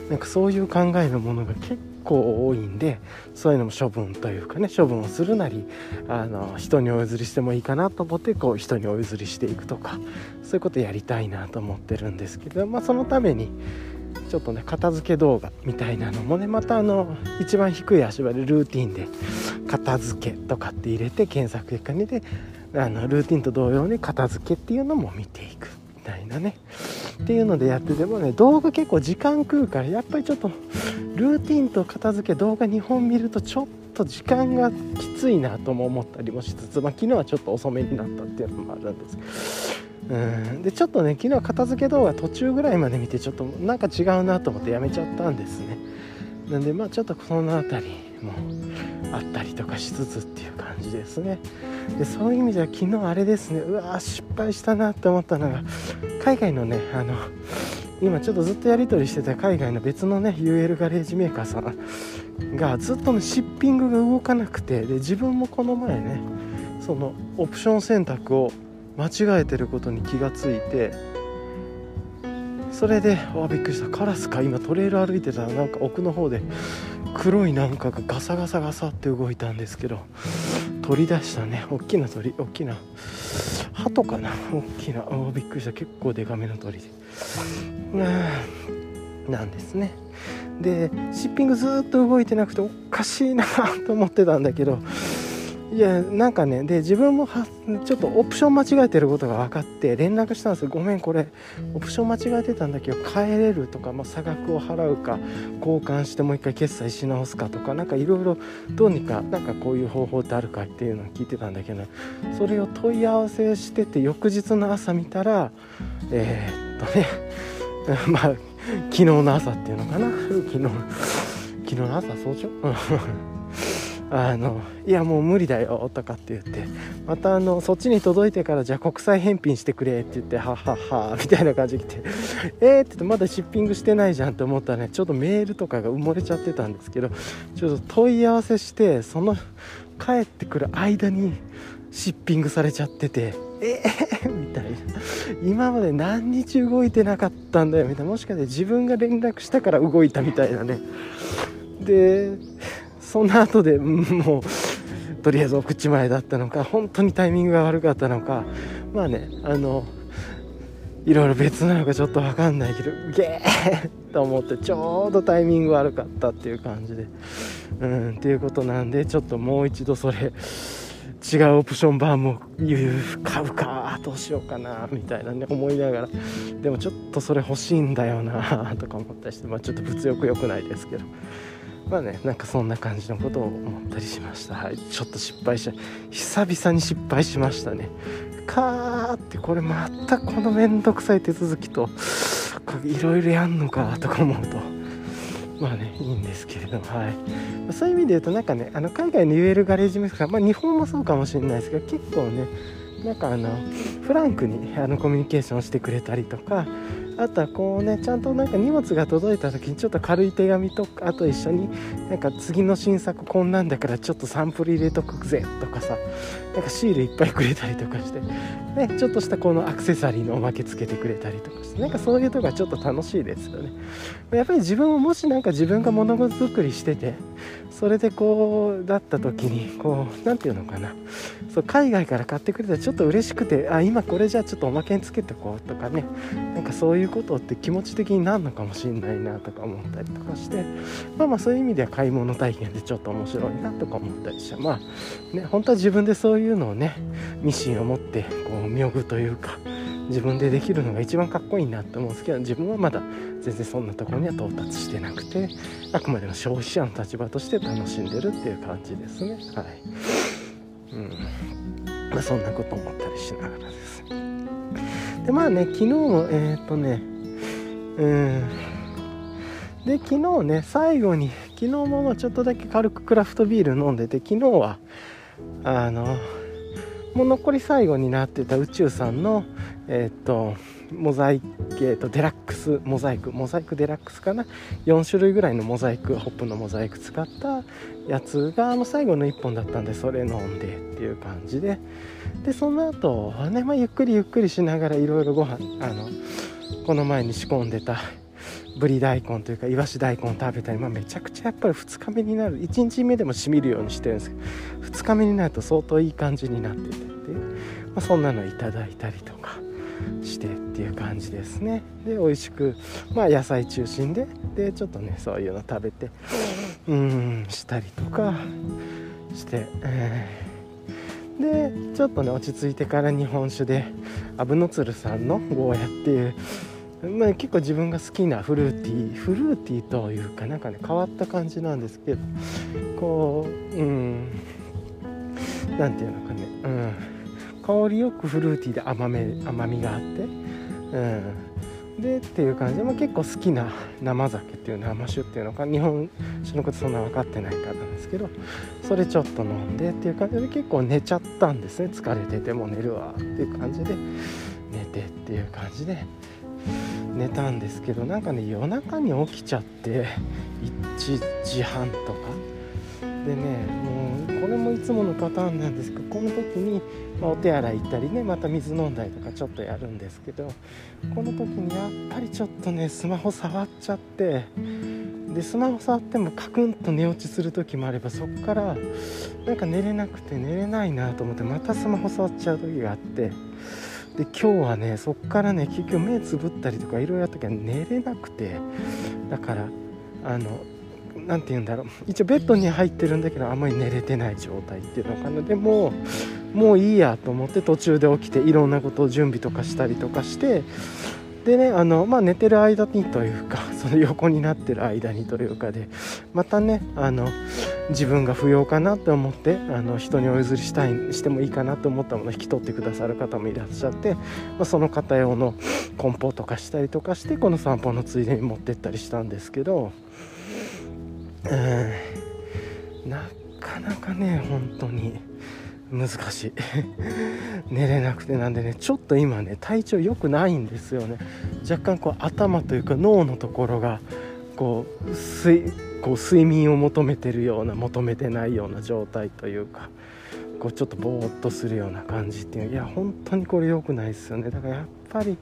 なんかそういう考えのものが結構多いんでそういうのも処分というかね処分をするなりあの人にお譲りしてもいいかなと思ってこう人にお譲りしていくとかそういうことやりたいなと思ってるんですけどまあそのためにちょっとね片付け動画みたいなのもねまたあの一番低い足場でルーティンで片付けとかって入れて検索結果にであのルーティンと同様に片付けっていうのも見ていく。みたいなね。っていうのでやっててもね動画結構時間食うからやっぱりちょっとルーティンと片付け動画2本見るとちょっと時間がきついなとも思ったりもしつつ、まあ、昨日はちょっと遅めになったっていうのもあるんですけど。うん。でちょっとね昨日片付け動画途中ぐらいまで見てちょっとなんか違うなと思ってやめちゃったんですね。なんでまあちょっとその辺りもあったりとかしつつっていう感じですね。でそういう意味では昨日あれですね。うわ失敗したなって思ったのが海外のねあの今ちょっとずっとやり取りしてた海外の別のね UL ガレージメーカーさん。がずっとねシッピングが動かなくてで自分もこの前ねそのオプション選択を間違えてることに気がついてそれであびっくりした。カラスか？今トレイル歩いてたらなんか奥の方で黒いなんかがガサガサガサって動いたんですけど取り出したね。大きな鳥大きな鳩かな？大きな。びっくりした。結構デカめの鳥で。なんですね。でシッピングずっと動いてなくておかしいなと思ってたんだけどいやなんかねで自分もちょっとオプション間違えてることが分かって連絡したんですよ。ごめんこれオプション間違えてたんだけど帰れるとか、まあ、差額を払うか交換してもう一回決済し直すかとか何かいろいろどうにかなんかこういう方法ってあるかっていうのを聞いてたんだけどそれを問い合わせしてて翌日の朝見たらえー、っとね まあ昨日の朝っていうのかな？昨日昨日の朝早朝？あのいやもう無理だよとかって言ってまたあのそっちに届いてからじゃあ国際返品してくれって言ってはっはっはみたいな感じで来てえーって言ってまだシッピングしてないじゃんって思ったらねちょっとメールとかが埋もれちゃってたんですけどちょっと問い合わせしてその帰ってくる間にシッピングされちゃっててえー、みたいな。今まで何日動いてなかったんだよみたいな。もしかして自分が連絡したから動いたみたいなね。でその後でもうとりあえず送っちまいだったのか本当にタイミングが悪かったのか。まあねあのいろいろ別なのかちょっと分かんないけどゲーと思ってちょうどタイミング悪かったっていう感じで。うんっていうことなんでちょっともう一度それ違うオプションバーも買うかどうしようかなみたいなね思いながらでもちょっとそれ欲しいんだよなとか思ったりしてまあちょっと物欲良くないですけど。まあねなんかそんな感じのことを思ったりしました。はい。ちょっと失敗した久々に失敗しましたね。かーってこれまたこのめんどくさい手続きといろいろやんのかとか思うと。まあねいいんですけれどもはい。そういう意味で言うとなんかねあの海外の UL ガレージメーカーまあ日本もそうかもしれないですけど結構ねなんかあのフランクにあのコミュニケーションしてくれたりとかあとはこうねちゃんとなんか荷物が届いた時にちょっと軽い手紙とかあと一緒になんか次の新作こんなんだからちょっとサンプル入れとくぜとかさなんかシールいっぱいくれたりとかして、ね、ちょっとしたこのアクセサリーのおまけつけてくれたりとか。なんかそういうとこがちょっと楽しいですよね。やっぱり自分ももしなんか自分が物作りしててそれでこうだった時にこう何て言うのかな。そう海外から買ってくれたらちょっと嬉しくてあ今これじゃあちょっとおまけにつけてこうとかね。なんかそういうことって気持ち的になるのかもしんないなとか思ったりとかして。まあまあそういう意味では買い物体験でちょっと面白いなとか思ったりして。まあね本当は自分でそういうのをねミシンを持ってこう見ぐというか自分でできるのが一番かっこいいなって思うんですけど自分はまだ全然そんなところには到達してなくてあくまでも消費者の立場として楽楽しんでるっていう感じですね。はい。うん。まあそんなこと思ったりしながらです。でまあね昨日もえっ、とねうん。で昨日ね最後に昨日もちょっとだけ軽くクラフトビール飲んでて昨日はあのもう残り最後になってた宇宙さんのえっ、とモザイク、えー、とデラックスモザイクモザイクデラックスかな？4種類ぐらいのモザイクホップのモザイク使ったやつがもう最後の1本だったんでそれ飲んでっていう感じででその後はね、まあ、ゆっくりゆっくりしながらいろいろご飯あのこの前に仕込んでたぶり大根というかいわし大根食べたり、まあ、めちゃくちゃやっぱり2日目になる。1日目でもしみるようにしてるんですけど2日目になると相当いい感じになっててで、まあ、そんなのいただいたりとかして。っていう感じですね。で美味しくまあ野菜中心ででちょっとねそういうの食べてうんしたりとかして、えー、でちょっとね落ち着いてから日本酒でアブノツルさんのゴーヤっていうまあ、結構自分が好きなフルーティーフルーティーというかなんかね変わった感じなんですけどこううん何て言うのかねうん。香りよくフルーティーで甘め甘みがあって、うん、でっていう感じ。で、まあ、結構好きな生酒っていう生酒っていうのか日本酒のことそんな分かってないからなんですけど。それちょっと飲んでっていう感じで結構寝ちゃったんですね。疲れてても寝るわっていう感じで。寝てっていう感じで。寝たんですけどなんかね夜中に起きちゃって。1時半とか。でねもうこれもいつものパターンなんですけどこの時に、ま、お手洗い行ったりねまた水飲んだりとかちょっとやるんですけどこの時にやっぱりちょっとねスマホ触っちゃってでスマホ触ってもカクンと寝落ちする時もあればそこからなんか寝れなくて寝れないなと思ってまたスマホ触っちゃう時があってで今日はねそっからね結局目つぶったりとかいろいろやったけど寝れなくてだからあの何て言うんだろう。一応ベッドに入ってるんだけどあんまり寝れてない状態っていうのかな。でももういいやと思って途中で起きていろんなことを準備とかしたりとかしてでねあの、まあ、寝てる間にというか その横になってる間にというかでまたねあの自分が不要かなって思ってあの人にお譲りしたいしてもいいかなと思ったものを引き取ってくださる方もいらっしゃって、まあ、その方用の梱包とかしたりとかしてこの散歩のついでに持ってったりしたんですけどうん。なかなかね本当に難しい。寝れなくてなんでねちょっと今ね体調良くないんですよね。若干こう頭というか脳のところがこう睡こう睡眠を求めてるような求めてないような状態というかこうちょっとぼーっとするような感じっていう。いや本当にこれ良くないですよね。だからやっぱり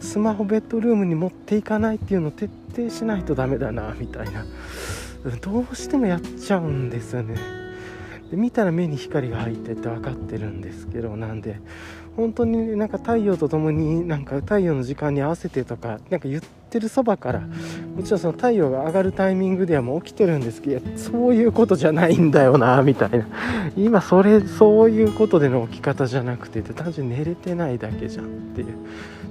スマホベッドルームに持っていかないっていうのを徹底しないとダメだなみたいな。どうしてもやっちゃうんですよね。で見たら目に光が入ってって分かってるんですけどなんで本当になんか太陽とともになんか太陽の時間に合わせてとかなんか言ってるそばからもちろんその太陽が上がるタイミングではもう起きてるんですけどそういうことじゃないんだよなみたいな。今それそういうことでの起き方じゃなくて単純に寝れてないだけじゃんっていう。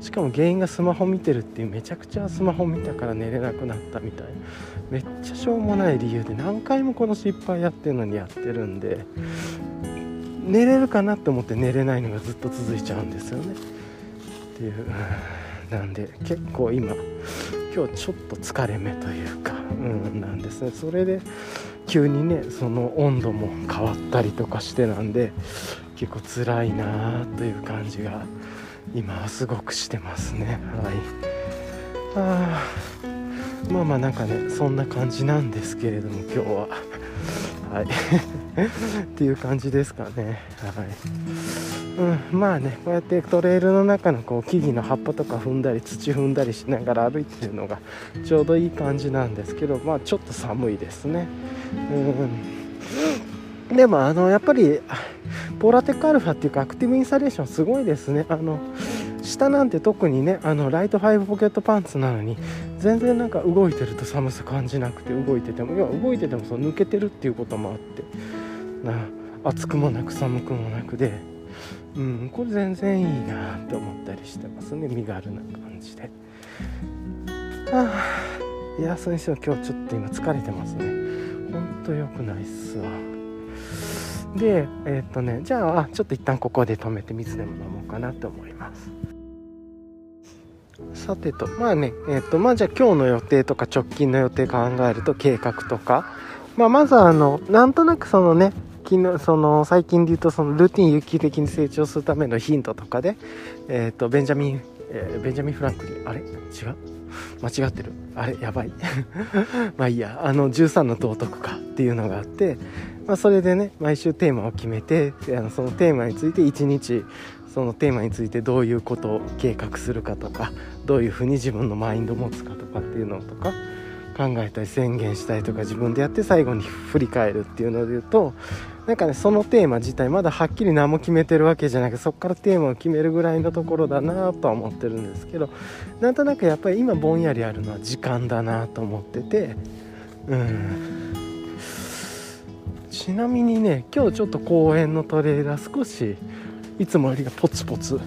しかも原因がスマホ見てるっていうめちゃくちゃスマホ見たから寝れなくなったみたいな。めっちゃしょうもない理由で何回もこの失敗やってるのにやってるんで寝れるかなって思って寝れないのがずっと続いちゃうんですよね。っていうなんで結構今今日ちょっと疲れ目というかうんなんですね。それで急にねその温度も変わったりとかしてなんで結構辛いなという感じが今はすごくしてますね。はい。あまあまあなんかねそんな感じなんですけれども今日は。はい。っていう感じですかね。はい、うん、まあねこうやってトレイルの中のこう木々の葉っぱとか踏んだり土踏んだりしながら歩いてるのがちょうどいい感じなんですけどまあちょっと寒いですね。うんでもあのやっぱりポーラテックアルファっていうかアクティブインサレーションすごいですね。あの下なんて特にねあのライトファイブポケットパンツなのに全然なんか動いてると寒さ感じなくて動いてても要は動いててもその抜けてるっていうこともあってな暑くもなく寒くもなくでうんこれ全然いいなって思ったりしてますね。身軽な感じで。はあいやそれにしても今日ちょっと今疲れてますね。ほんと良くないっすわ。でえー、っとねじゃあちょっと一旦ここで止めて水でも飲もうかなと思います。さてとまあねえー、っとまあじゃあ今日の予定とか直近の予定考えると計画とか。まあまずあのなんとなくそのね昨日その最近で言うとそのルーティン有機的に成長するためのヒントとかで、えーと、ベンジャミン、えー、ベンジャミン・フランクリンあれ？違う？間違ってる？あれ？やばい。まあいいや。あの13の道徳かっていうのがあって、まあ、それでね毎週テーマを決めてあのそのテーマについて1日そのテーマについてどういうことを計画するかとかどういうふうに自分のマインドを持つかとかっていうのとか考えたり宣言したりとか自分でやって最後に振り返るっていうので言うとなんかねそのテーマ自体まだはっきり何も決めてるわけじゃなくそこからテーマを決めるぐらいのところだなとは思ってるんですけどなんとなくやっぱり今ぼんやりあるのは時間だなと思っててうん。ちなみにね今日ちょっと公園のトレーラー少しいつもよりがポツポツ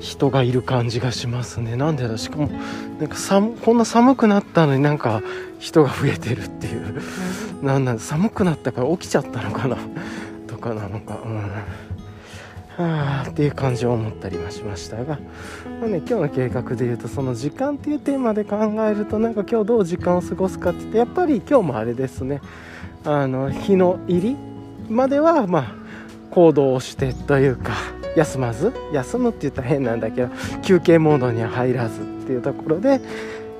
人がいる感じがしますね。なんでだしかもなんか寒こんな寒くなったのになんか人が増えてるっていう。なんなん寒くなったから起きちゃったのかな？とかなのか。うん。はあっていう感じを思ったりはしましたが、まあね、今日の計画でいうとその時間っていうテーマで考えるとなんか今日どう時間を過ごすかって言ってやっぱり今日もあれですねあの日の入りまではまあ行動をしてというか休まず休むって言ったら変なんだけど休憩モードには入らずっていうところで、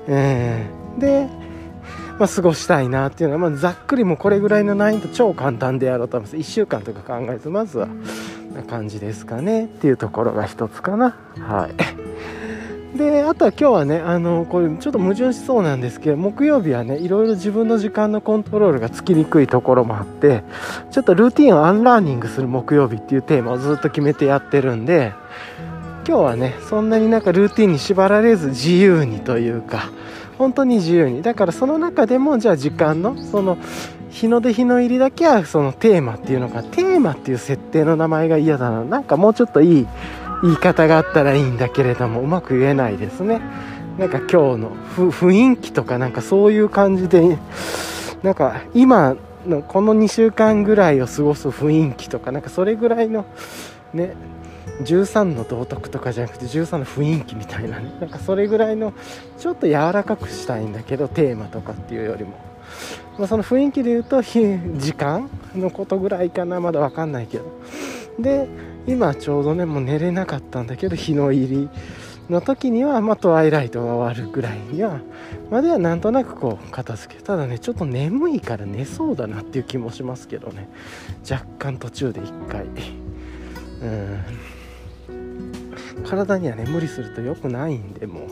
えー、で、まあ、過ごしたいなっていうのは、まあ、ざっくりもこれぐらいの難易度超簡単でやろうと思います1週間とか考えずまずはな感じですかねっていうところが一つかなはい。であとは今日はねあのこれちょっと矛盾しそうなんですけど木曜日はねいろいろ自分の時間のコントロールがつきにくいところもあってちょっとルーティンをアンラーニングする木曜日っていうテーマをずっと決めてやってるんで今日はねそんなになんかルーティンに縛られず自由にというか本当に自由に。だからその中でもじゃあ時間のその日の出日の入りだけはそのテーマっていうのがテーマっていう設定の名前が嫌だな。なんかもうちょっといい言い方があったらいいんだけれどもうまく言えないですね。なんか今日の雰囲気とかなんかそういう感じでなんか今のこの2週間ぐらいを過ごす雰囲気とかなんかそれぐらいのね13の道徳とかじゃなくて13の雰囲気みたいなね。なんかそれぐらいのちょっと柔らかくしたいんだけどテーマとかっていうよりも、まあ、その雰囲気で言うと時間のことぐらいかな。まだ分かんないけど。で今ちょうどねもう寝れなかったんだけど日の入りの時には、まあ、トワイライトが終わるぐらいにはまではなんとなくこう片付け。ただねちょっと眠いから寝そうだなっていう気もしますけどね。若干途中で1回うん。体にはね無理すると良くないんでもう。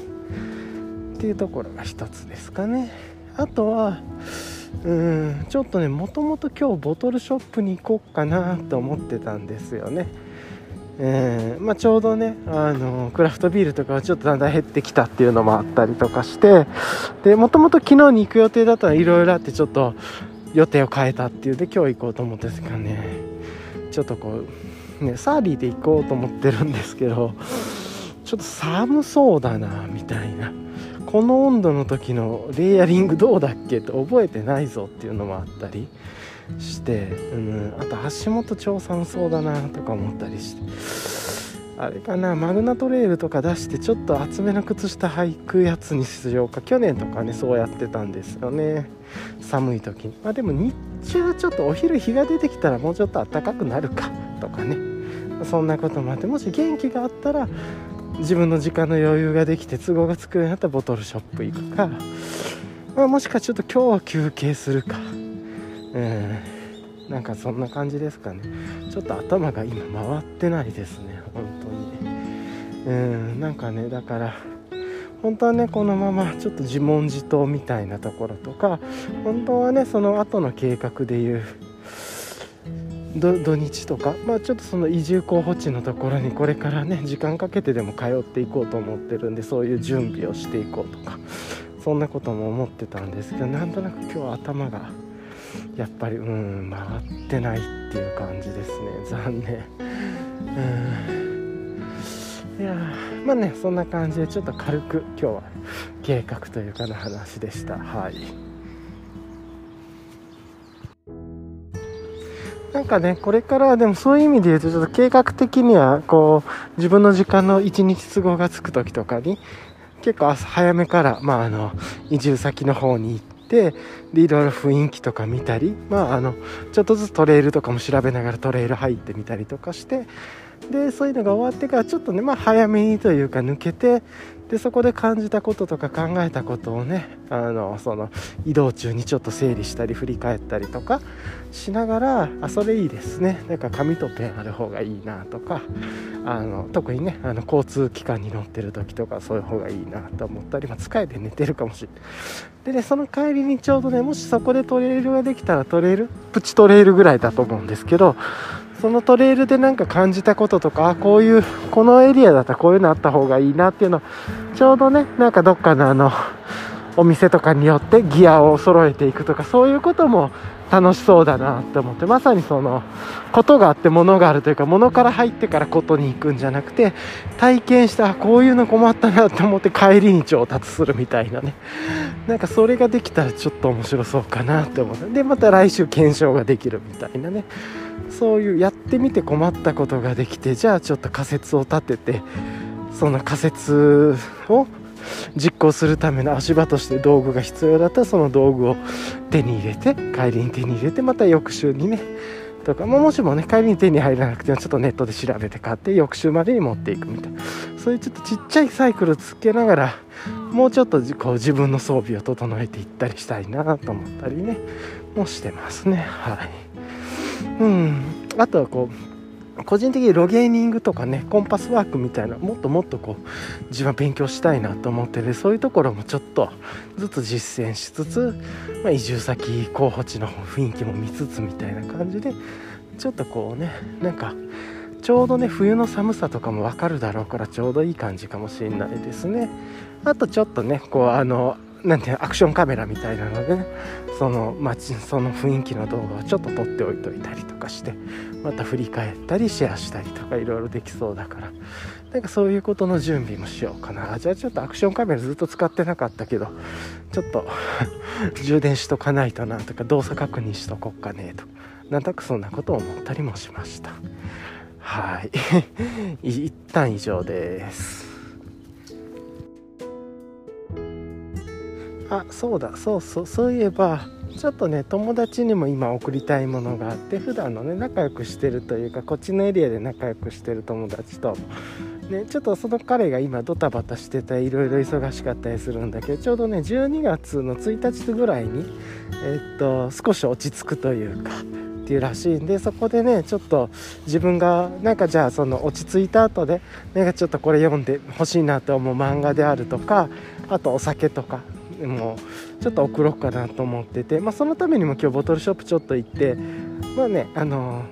っていうところが一つですかね。あとはうんちょっとねもともと今日ボトルショップに行こうかなと思ってたんですよね。えーまあ、ちょうどねあのクラフトビールとかはちょっとだんだん減ってきたっていうのもあったりとかしてでもともと昨日に行く予定だったらいろいろあってちょっと予定を変えたっていうで今日行こうと思ってですかねちょっとこうねサーリーで行こうと思ってるんですけどちょっと寒そうだなみたいな。この温度の時のレイヤリングどうだっけって覚えてないぞっていうのもあったり。して、うん、あと足元超寒そうだなとか思ったりして。あれかなマグナトレイルとか出してちょっと厚めの靴下履くやつにしようか。去年とかねそうやってたんですよね。寒い時に。まあでも日中ちょっとお昼日が出てきたらもうちょっと暖かくなるかとかね。そんなこともあってもし元気があったら自分の時間の余裕ができて都合がつくようになったらボトルショップ行くか、まあ、もしかちょっと今日は休憩するか。うん。なんかそんな感じですかね。ちょっと頭が今回ってないですね。本当に。うん。なんかねだから本当はねこのままちょっと自問自答みたいなところとか本当はねその後の計画でいう土日とか、まあ、ちょっとその移住候補地のところにこれからね時間かけてでも通っていこうと思ってるんでそういう準備をしていこうとかそんなことも思ってたんですけどなんとなく今日は頭がやっぱりうん回ってないっていう感じですね残念。うん。いやまあねそんな感じでちょっと軽く今日は計画というかの話でした。はい。なんかねこれからはでもそういう意味で言うとちょっと計画的にはこう自分の時間の1日都合がつく時とかに結構朝早めから、まあ、あの移住先の方に行ってでいろいろ雰囲気とか見たり、まあ、あのちょっとずつトレイルとかも調べながらトレイル入ってみたりとかしてでそういうのが終わってからちょっとね、まあ、早めにというか抜けてでそこで感じたこととか考えたことをねあのその移動中にちょっと整理したり振り返ったりとかしながらあそれいいですね。なんか紙とペンある方がいいなとかあの特にねあの交通機関に乗ってる時とかそういう方がいいなと思ったり、まあ、疲れて寝てるかもしれない。でねその帰りにちょうどねもしそこでトレイルができたらトレイルプチトレイルぐらいだと思うんですけどそのトレイルで何か感じたこととかこういうこのエリアだったらこういうのあった方がいいなっていうのちょうどねなんかどっかのあのお店とかによってギアを揃えていくとかそういうことも楽しそうだなって思ってまさにそのことがあってものがあるというか物から入ってからことに行くんじゃなくて体験したこういうの困ったなと思って帰りに調達するみたいなね。なんかそれができたらちょっと面白そうかなって思ってでまた来週検証ができるみたいなね。そういうやってみて困ったことができてじゃあちょっと仮説を立ててその仮説を実行するための足場として道具が必要だったらその道具を手に入れて帰りに手に入れてまた翌週にねとか、まあ、もしもね帰りに手に入らなくてもちょっとネットで調べて買って翌週までに持っていくみたいなそういうちょっとちっちゃいサイクルつけながらもうちょっとこう自分の装備を整えていったりしたいなと思ったりねもしてますね。はい。うん。あとはこう個人的にロゲーニングとかねコンパスワークみたいなもっともっとこう自分は勉強したいなと思っててそういうところもちょっとずつ実践しつつ、まあ、移住先候補地の雰囲気も見つつみたいな感じでちょっとこうねなんかちょうどね冬の寒さとかもわかるだろうからちょうどいい感じかもしれないですね。あとちょっとねこうあのなんてアクションカメラみたいなのでねその街その雰囲気の動画をちょっと撮っておいといたりとかしてまた振り返ったりシェアしたりとかいろいろできそうだから。なんかそういうことの準備もしようかな。じゃあちょっとアクションカメラずっと使ってなかったけどちょっと 充電しとかないとなとか動作確認しとこっかねとなんとなくそんなことを思ったりもしました。はい 一旦以上です。あそうだそうそうそういえばちょっとね友達にも今送りたいものがあって普段のね仲良くしてるというかこっちのエリアで仲良くしてる友達とね、ちょっとその彼が今ドタバタしてたいろいろ忙しかったりするんだけどちょうどね12月の1日ぐらいに、えっと少し落ち着くというかっていうらしいんでそこでねちょっと自分がなんかじゃあその落ち着いた後でなんかちょっとこれ読んでほしいなと思う漫画であるとかあとお酒とかもちょっと送ろうかなと思ってて、まあ、そのためにも今日ボトルショップちょっと行ってまあねあの、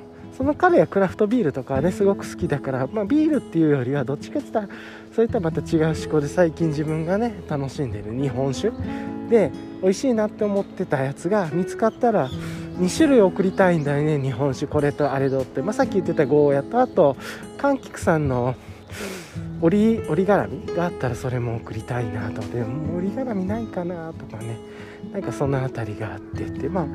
その彼はクラフトビールとかねすごく好きだから、まあ、ビールっていうよりはどっちかって言ったらそういったまた違う思考で最近自分がね楽しんでる日本酒で美味しいなって思ってたやつが見つかったら2種類送りたいんだよね日本酒これとあれとって、まあ、さっき言ってたゴーヤとあと柑橘さんの折り折り絡みがあったらそれも送りたいなと。でも折り絡みないかなとかね。なんかその辺りがあってって。まあ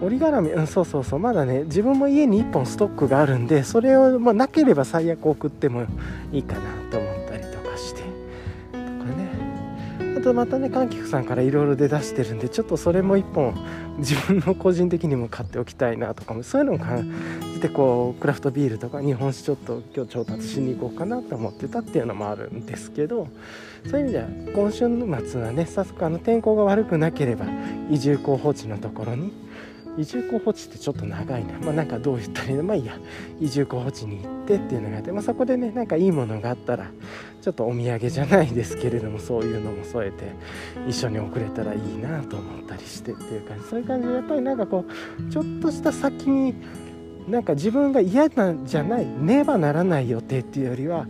折り絡みうんそうそうそう。まだね自分も家に1本ストックがあるんでそれを、まあ、なければ最悪送ってもいいかなと思って。とまたね柑橘さんからいろいろ出だしてるんでちょっとそれも一本自分の個人的にも買っておきたいなとかもそういうのを感じてこうクラフトビールとか日本酒ちょっと今日調達しに行こうかなと思ってたっていうのもあるんですけどそういう意味では今週末はね早速あの天候が悪くなければ移住候補地のところに移住候補地ってちょっと長いな。まあなんかどう言ったらいいの？まあいいや。移住候補地に行ってっていうのがあって、まあ、そこでねなんかいいものがあったらちょっとお土産じゃないですけれどもそういうのも添えて一緒に送れたらいいなと思ったりしてっていう感じ。そういう感じでやっぱりなんかこうちょっとした先になんか自分が嫌なんじゃないねばならない予定っていうよりは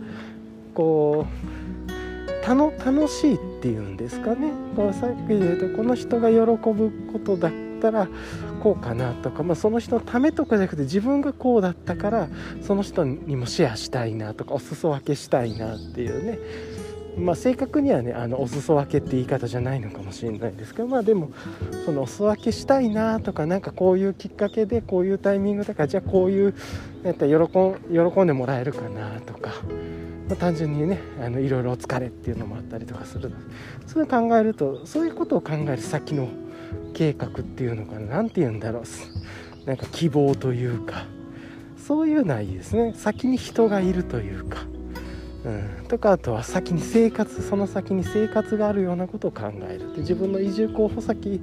こう楽しいっていうんですかね。こうさっき言うとこの人が喜ぶことだったらこうかなとか、まあ、その人のためとかじゃなくて自分がこうだったからその人にもシェアしたいなとかお裾分けしたいなっていうね。まあ、正確にはねあのお裾分けって言い方じゃないのかもしれないですけどまあでもそのお裾分けしたいなとかなんかこういうきっかけでこういうタイミングだからじゃあこういうやったら喜ん喜んでもらえるかなとか、ま、単純にねあのいろいろお疲れっていうのもあったりとかするそういう考えるとそういうことを考える先の計画っていうのかな何て言うんだろう。なんか希望というか。そういうのはいいですね。先に人がいるというか。うん、とかあとは先に生活その先に生活があるようなことを考えるで自分の移住候補先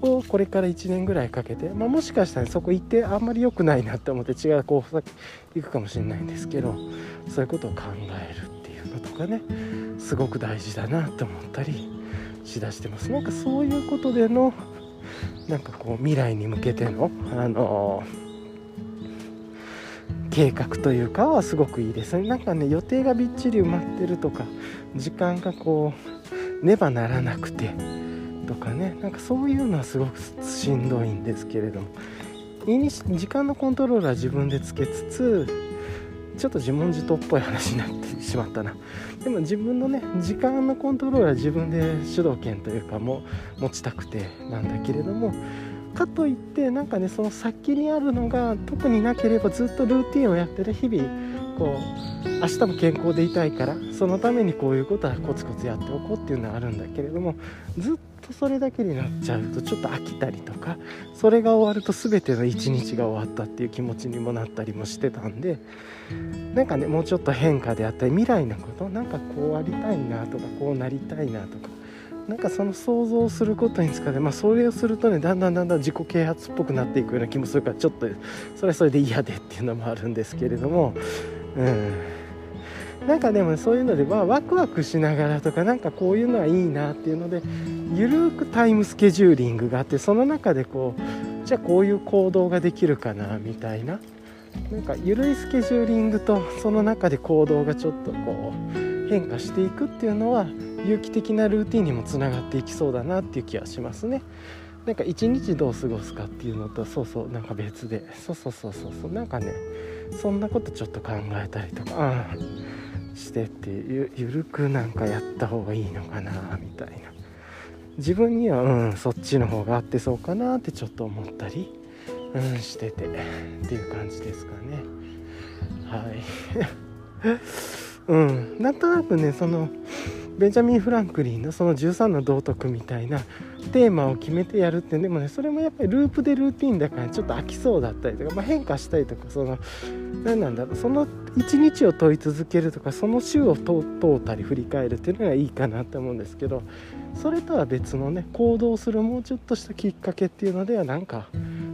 をこれから1年ぐらいかけて、まあ、もしかしたらそこ行ってあんまり良くないなって思って違う候補先行くかもしれないんですけどそういうことを考えるっていうのとかねすごく大事だなって思ったりしだしてます。なんかそういうことでのなんかこう未来に向けてのあの計画というかはすごくいいです。ねなんかね予定がびっちり埋まってるとか時間がこうねばならなくてとかね。なんかそういうのはすごくしんどいんですけれども。時間のコントロールは自分でつけつつちょっと自問自答っぽい話になってしまったな。でも自分のね時間のコントロールは自分で主導権というかも持ちたくてなんだけれどもかといってなんかねその先にあるのが特になければずっとルーティンをやってる日々こう明日も健康でいたいからそのためにこういうことはコツコツやっておこうっていうのはあるんだけれどもずっとそれだけになっちゃうとちょっと飽きたりとかそれが終わると全ての一日が終わったっていう気持ちにもなったりもしてたんでなんかねもうちょっと変化であったり未来のことなんかこうありたいなとかこうなりたいなとかなんかその想像することにつかで、まあ、それをするとねだんだんだんだん自己啓発っぽくなっていくような気もするからちょっとそれはそれで嫌でっていうのもあるんですけれどもうん。なんかでもそういうので、まあ、ワクワクしながらとかなんかこういうのはいいなっていうのでゆるくタイムスケジューリングがあってその中でこうじゃあこういう行動ができるかなみたいななんかゆるいスケジューリングとその中で行動がちょっとこう変化していくっていうのは有機的なルーティンにもつながっていきそうだなっていう気はしますね。なんか一日どう過ごすかっていうのとそうそうなんか別で。そうそうそうそうそうなんかねそんなことちょっと考えたりとか、うん、してってゆゆるくなんかやった方がいいのかなみたいな。自分にはうんそっちの方が合ってそうかなってちょっと思ったり、うん、しててっていう感じですかね。はい。うんなんとなくねそのベンジャミン・フランクリンのその13の道徳みたいなテーマを決めてやるってでもねそれもやっぱりループでルーティンだからちょっと飽きそうだったりとか、まあ、変化したりとかその何なんだろうその一日を問い続けるとかその週を問ったり振り返るっていうのがいいかなと思うんですけどそれとは別のね行動するもうちょっとしたきっかけっていうのではなんか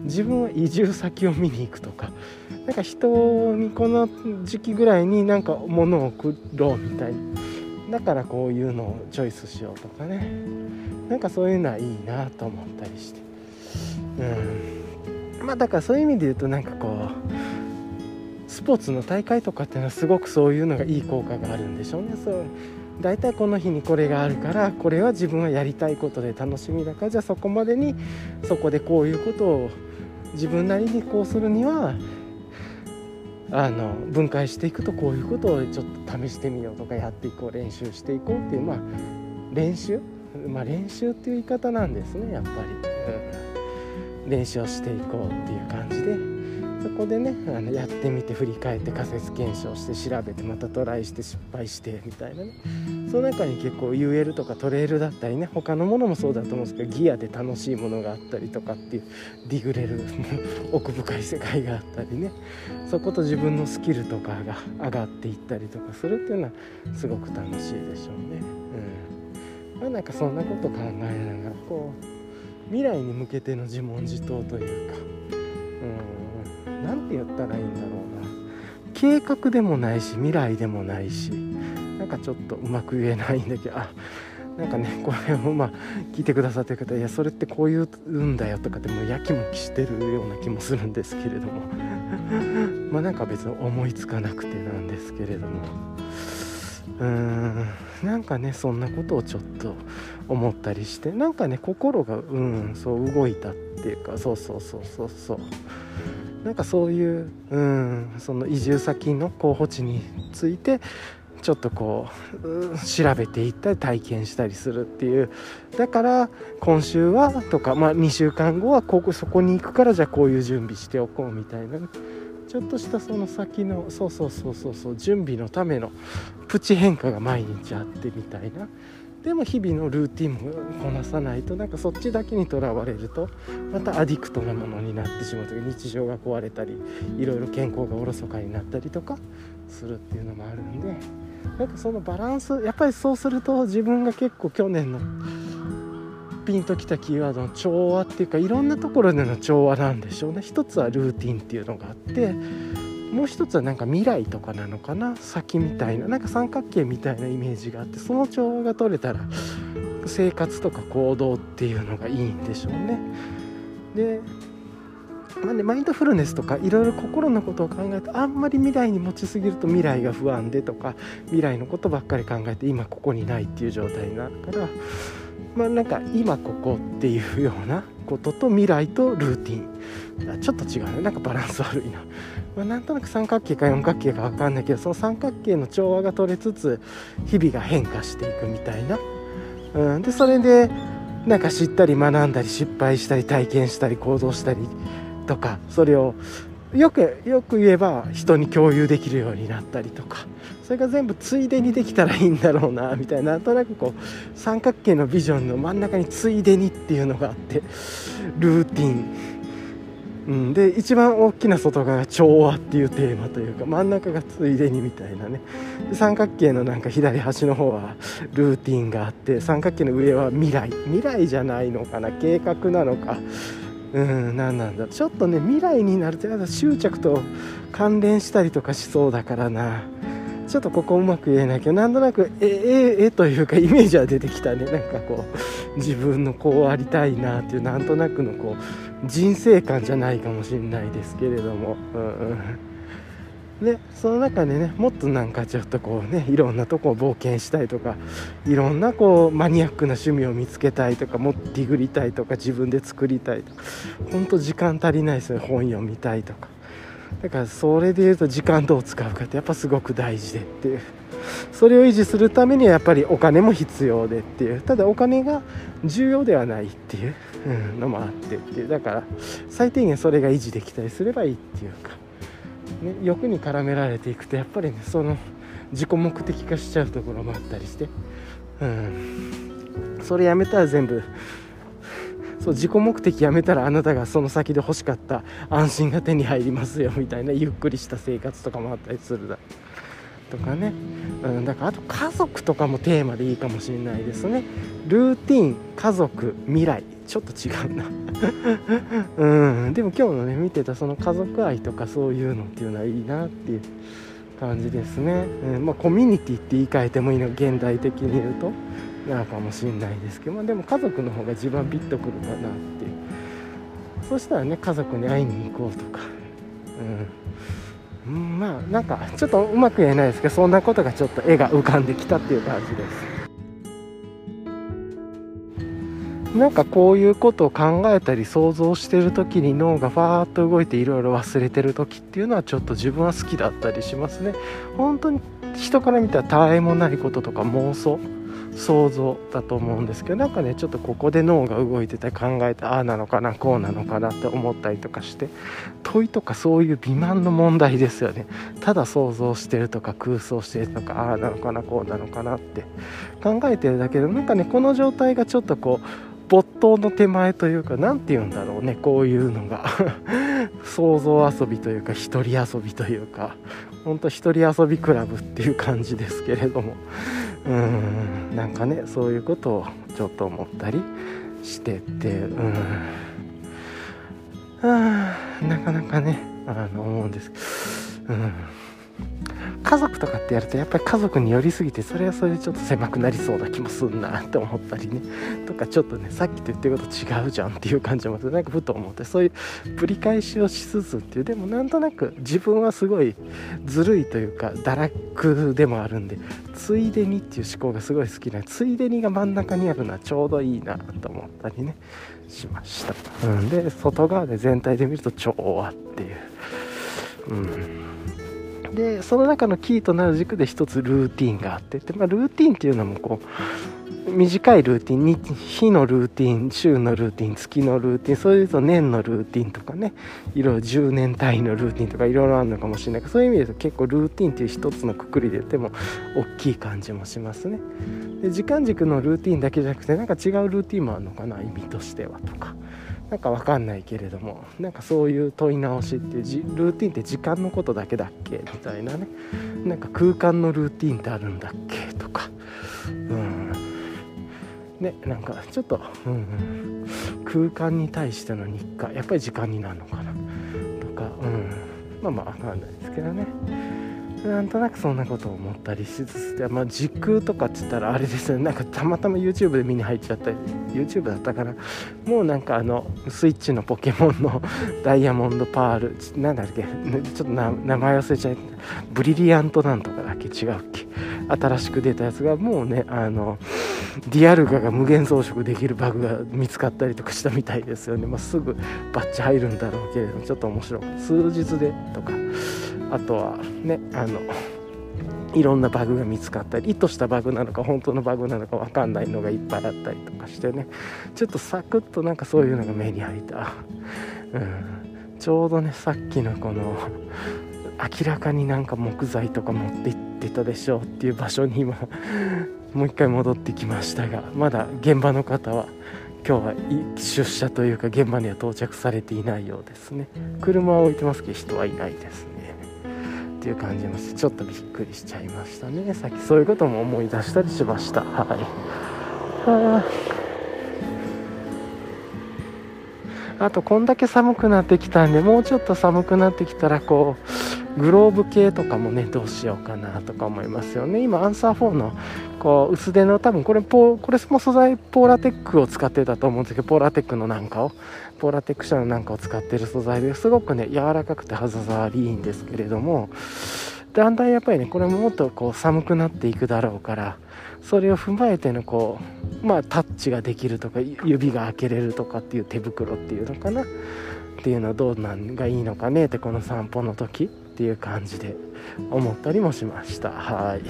自分は移住先を見に行くとかなんか人にこの時期ぐらいになんか物を送ろうみたいな。だからこういうのをチョイスしようとかね。なんかそういうのはいいなと思ったりして。うん。まあだからそういう意味で言うとなんかこうスポーツの大会とかっていうのはすごくそういうのがいい効果があるんでしょうね。そう。大体この日にこれがあるからこれは自分はやりたいことで楽しみだからじゃあそこまでにそこでこういうことを自分なりにこうするにはあの分解していくとこういうことをちょっと試してみようとかやっていこう練習していこうっていうまあ練習まあ練習っていう言い方なんですねやっぱり、うん、練習をしていこうっていう感じで。そこでねあのやってみて振り返って仮説検証して調べてまたトライして失敗してみたいなねその中に結構 UL とかトレイルだったりね他のものもそうだと思うんですけどギアで楽しいものがあったりとかっていうディグレル奥深い世界があったりねそこと自分のスキルとかが上がっていったりとかするっていうのはすごく楽しいでしょうね。うんまあ、なんかそんなこと考えながらこう未来に向けての自問自答というか。うん何て言ったらいいんだろうな。計画でもないし未来でもないしなんかちょっとうまく言えないんだけどあなんかねこれをまあ聞いてくださってる方いやそれってこういうんだよとかでもやきもきしてるような気もするんですけれども。まあなんか別に思いつかなくてなんですけれども。うーんなんかねそんなことをちょっと思ったりしてなんかね心がうんそう動いたっていうかそうそうそうそうそう。なんかそういううんその移住先の候補地についてちょっとこう調べていったり体験したりするっていう。だから今週はとか、まあ、2週間後はここそこに行くからじゃあこういう準備しておこうみたいな、ちょっとしたその先のそうそうそうそうそう準備のためのプチ変化が毎日あってみたいな。でも日々のルーティンもこなさないとなんかそっちだけにとらわれるとまたアディクトなものになってしまうと日常が壊れたりいろいろ健康がおろそかになったりとかするっていうのもあるんでなんかそのバランスやっぱりそうすると自分が結構去年のピンときたキーワードの調和っていうかいろんなところでの調和なんでしょうね。一つはルーティンっていうのがあってもう一つはなんか未来とかなのかな？先みたいななんか三角形みたいなイメージがあってその調和が取れたら生活とか行動っていうのがいいんでしょうね。でまあね、マインドフルネスとかいろいろ心のことを考えてあんまり未来に持ちすぎると未来が不安でとか未来のことばっかり考えて今ここにないっていう状態になるからまあなんか今ここっていうようなことと未来とルーティンちょっと違うね。なんかバランス悪いな、まあ、なんとなく三角形か四角形か分かんないけどその三角形の調和が取れつつ日々が変化していくみたいな、うん、でそれでなんか知ったり学んだり失敗したり体験したり行動したりとかそれをよくよく言えば人に共有できるようになったりとかそれが全部ついでにできたらいいんだろうなみたいな。なんとなくこう三角形のビジョンの真ん中についでにっていうのがあってルーティン、うん、で一番大きな外側が調和っていうテーマというか真ん中がついでにみたいなね。三角形のなんか左端の方はルーティンがあって三角形の上は未来。未来じゃないのかな。計画なのか。うん何なんだ。ちょっとね未来になると執着と関連したりとかしそうだからな。ちょっとここうまく言えないけどなんとなくえええというかイメージは出てきたね。なんかこう自分のこうありたいなっていうなんとなくのこう人生観じゃないかもしれないですけれども。うんでその中でねもっとなんかちょっとこうねいろんなとこを冒険したいとかいろんなこうマニアックな趣味を見つけたいとかもっとディグりたいとか自分で作りたいとかほんと時間足りないですね本読みたいとか。だからそれで言うと時間どう使うかってやっぱすごく大事でっていう。それを維持するためにはやっぱりお金も必要でっていう。ただお金が重要ではないっていう。のもあってっていう。だから最低限それが維持できたりすればいいっていうか。ね、欲に絡められていくとやっぱりねその自己目的化しちゃうところもあったりして、うん、それやめたら全部。そう自己目的やめたらあなたがその先で欲しかった安心が手に入りますよみたいなゆっくりした生活とかもあったりするだろう。とかね、うん、だからあと家族とかもテーマでいいかもしれないですね。ルーティン家族未来。ちょっと違うな。うんでも今日のね見てたその家族愛とかそういうのっていうのはいいなっていう感じですね、うん、まあコミュニティって言い換えてもいいの現代的に言うとなのかもしれないですけど、まあ、でも家族の方が自分はビッとくるかなっていう。そしたらね家族に会いに行こうとか。うん。うん、まあなんかちょっとうまく言えないですけどそんなことがちょっと絵が浮かんできたっていう感じです。なんかこういうことを考えたり想像してる時に脳がファーッと動いていろいろ忘れてる時っていうのはちょっと自分は好きだったりしますね本当に人から見たらたわいもないこととか妄想。想像だと思うんですけどなんかねちょっとここで脳が動いてて考えてああなのかなこうなのかなって思ったりとかして問いとかそういう美満の問題ですよね。ただ想像してるとか空想してるとかああなのかなこうなのかなって考えてるだけでなんかねこの状態がちょっとこう没頭の手前というか何て言うんだろうねこういうのが。想像遊びというか一人遊びというか本当一人遊びクラブっていう感じですけれども。うん。なんかねそういうことをちょっと思ったりしてて。うん。あなかなかねあの思うんです。うん。家族とかってやるとやっぱり家族に寄りすぎてそれはそれでちょっと狭くなりそうな気もすんなって思ったりね。とかちょっとねさっきと言ってること違うじゃんっていう感じもなんかふと思ってそういうぶり返しをしつつっていう。でもなんとなく自分はすごいずるいというか堕落でもあるんでついでにっていう思考がすごい好きなついでにが真ん中にあるのはちょうどいいなと思ったりねしました、うん、で外側で全体で見ると調和っていう、うん、でその中のキーとなる軸で一つルーティンがあってで、まあ、ルーティンっていうのもこう短いルーティン日のルーティン週のルーティン月のルーティンそういうと年のルーティンとかねいろいろ10年単位のルーティンとかいろいろあるのかもしれないけどそういう意味で結構ルーティンっていう一つのくくりで言っても大きい感じもしますね。で時間軸のルーティンだけじゃなくてなんか違うルーティンもあるのかな意味としてはとか。なんか分かんないけれどもなんかそういう問い直しってルーティンって時間のことだけだっけ？みたいなね。なんか空間のルーティンってあるんだっけ？とか。うん。ねなんかちょっと、うんうん、空間に対しての日課。やっぱり時間になるのかな？とか、うん、まあまあ分かんないですけどね。なんとなくそんなことを思ったりしつつでまあ、時空とかって言ったらあれですね。なんかたまたま YouTube で見に入っちゃった YouTube だったからもうなんかあのスイッチのポケモンの ダイヤモンドパール。なんだっけ？ちょっと名前忘れちゃいブリリアントなんとかだっけ？違うっけ？新しく出たやつがもうねあのディアルガが無限増殖できるバグが見つかったりとかしたみたいですよね、まあ、すぐバッチ入るんだろうけれどもちょっと面白い。数日でとか。あとはねあのいろんなバグが見つかったり意図したバグなのか本当のバグなのか分かんないのがいっぱいあったりとかしてね。ちょっとサクッとなんかそういうのが目に入った、うん、ちょうどねさっきのこの明らかになんか木材とか持って行ってたでしょうっていう場所に今もう一回戻ってきましたがまだ現場の方は今日は出社というか現場には到着されていないようですね。車は置いてますけど人はいないですね。っていう感じもしてちょっとびっくりしちゃいましたね。さっきそういうことも思い出したりしました。はい。あとこんだけ寒くなってきたんでもうちょっと寒くなってきたらこうグローブ系とかもねどうしようかなとか思いますよね。今アンサー4のこう薄手の多分これポこれも素材ポーラテックを使ってたと思うんですけどポーラテックのなんかをポーラテック社のなんかを使ってる素材ですごくね柔らかくて肌触りいいんですけれどもだんだんやっぱりねこれももっとこう寒くなっていくだろうからそれを踏まえてのこうまあタッチができるとか指が開けれるとかっていう手袋っていうのかな？っていうのはどうなんがいいのかね？ってこの散歩の時っていう感じで思ったりもしました。はい。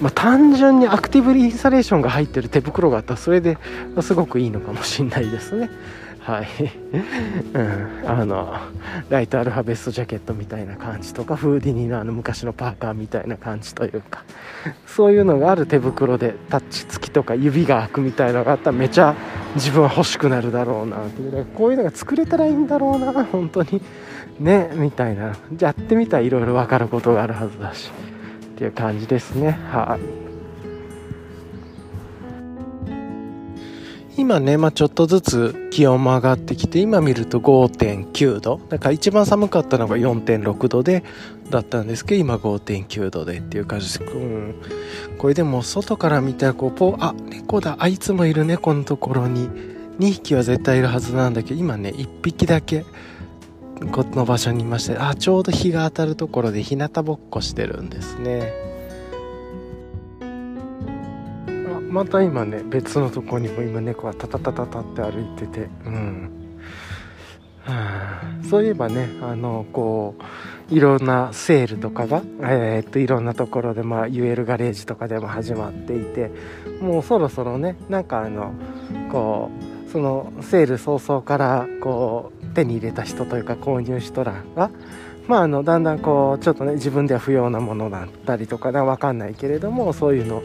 まあ、単純にアクティブインサレーションが入ってる手袋があったらそれですごくいいのかもしれないですね。はい、うん、あのライトアルファベストジャケットみたいな感じとかフーディニーのあの昔のパーカーみたいな感じというかそういうのがある手袋でタッチ付きとか指が開くみたいなのがあったらめちゃ自分は欲しくなるだろうなっていうこういうのが作れたらいいんだろうな本当に。ねみたいな。やってみたらいろいろ分かることがあるはずだしっていう感じですね。はい。今ね、まあ、ちょっとずつ気温も上がってきて、今見ると5.9度。だから一番寒かったのが4.6度で、だったんですけど、今5.9度でっていう感じです。うん。これでも外から見たら、こう、ポあ、猫だ、あいつもいる猫のところに、2匹は絶対いるはずなんだけど、今ね、1匹だけ、この場所にいまして、あ、ちょうど日が当たるところで日向ぼっこしてるんですね。また今ね別のとこにも今猫がタタタタタって歩いててうん。はあ、そういえばねあのこういろんなセールとかが、えー、っといろんなところで、まあ、UL ガレージとかでも始まっていてもうそろそろねなんかあのこうそのセール早々からこう手に入れた人というか購入人らがまあ、あのだんだんこうちょっとね自分では不要なものだったりとか分かんないけれどもそういうの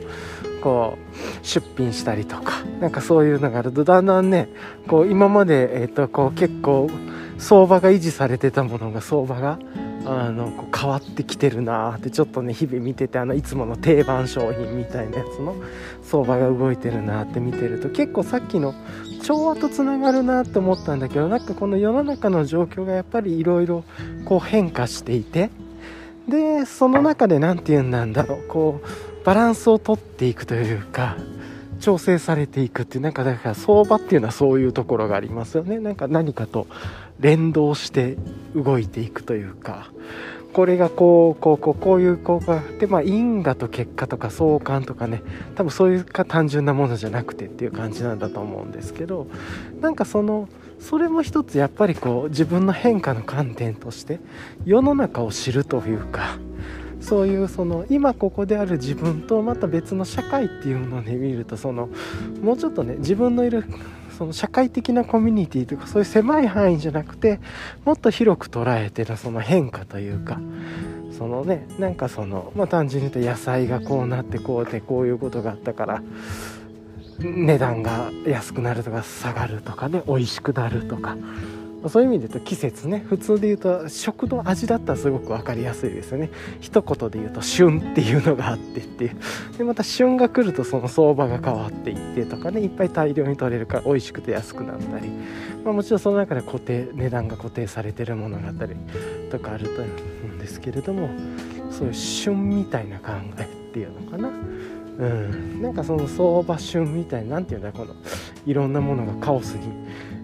こう出品したりとかなんかそういうのがあるとだんだんねこう今まで、えー、とこう結構相場が維持されてたものが相場があのこう変わってきてるなってちょっとね日々見ててあのいつもの定番商品みたいなやつの相場が動いてるなって見てると結構さっきの調和とつながるなって思ったんだけどなんかこの世の中の状況がやっぱりいろいろこう変化していてでその中で何て言うんなんだろうこうバランスをとっていくというか調整されていくっていうなんかだから相場っていうのはそういうところがありますよね。なんか何かと連動して動いていくというかこれがこうこうこうこういう効果があってまあ因果と結果とか相関とかね多分そういうか単純なものじゃなくてっていう感じなんだと思うんですけどなんかそのそれも一つやっぱりこう自分の変化の観点として世の中を知るというかそういうその今ここである自分とまた別の社会っていうので見るとそのもうちょっとね自分のいるその社会的なコミュニティとかそういう狭い範囲じゃなくてもっと広く捉えてのその変化というか。そのねなんかそのまあ単純に言うと野菜がこうなってこうでこういうことがあったから値段が安くなるとか下がるとかね美味しくなるとか。そういう意味で言うと季節ね。普通で言うと食の味だったらすごく分かりやすいですよね。一言で言うと旬っていうのがあってっていう。でまた旬が来るとその相場が変わっていってとかね。いっぱい大量に取れるから美味しくて安くなったり、まあ、もちろんその中で固定値段が固定されてるものがあったりとかあると思うんですけれども。そういう旬みたいな考えっていうのかな。うん、なんかその相場旬みたいな何て言うんだこのいろんなものがカオスに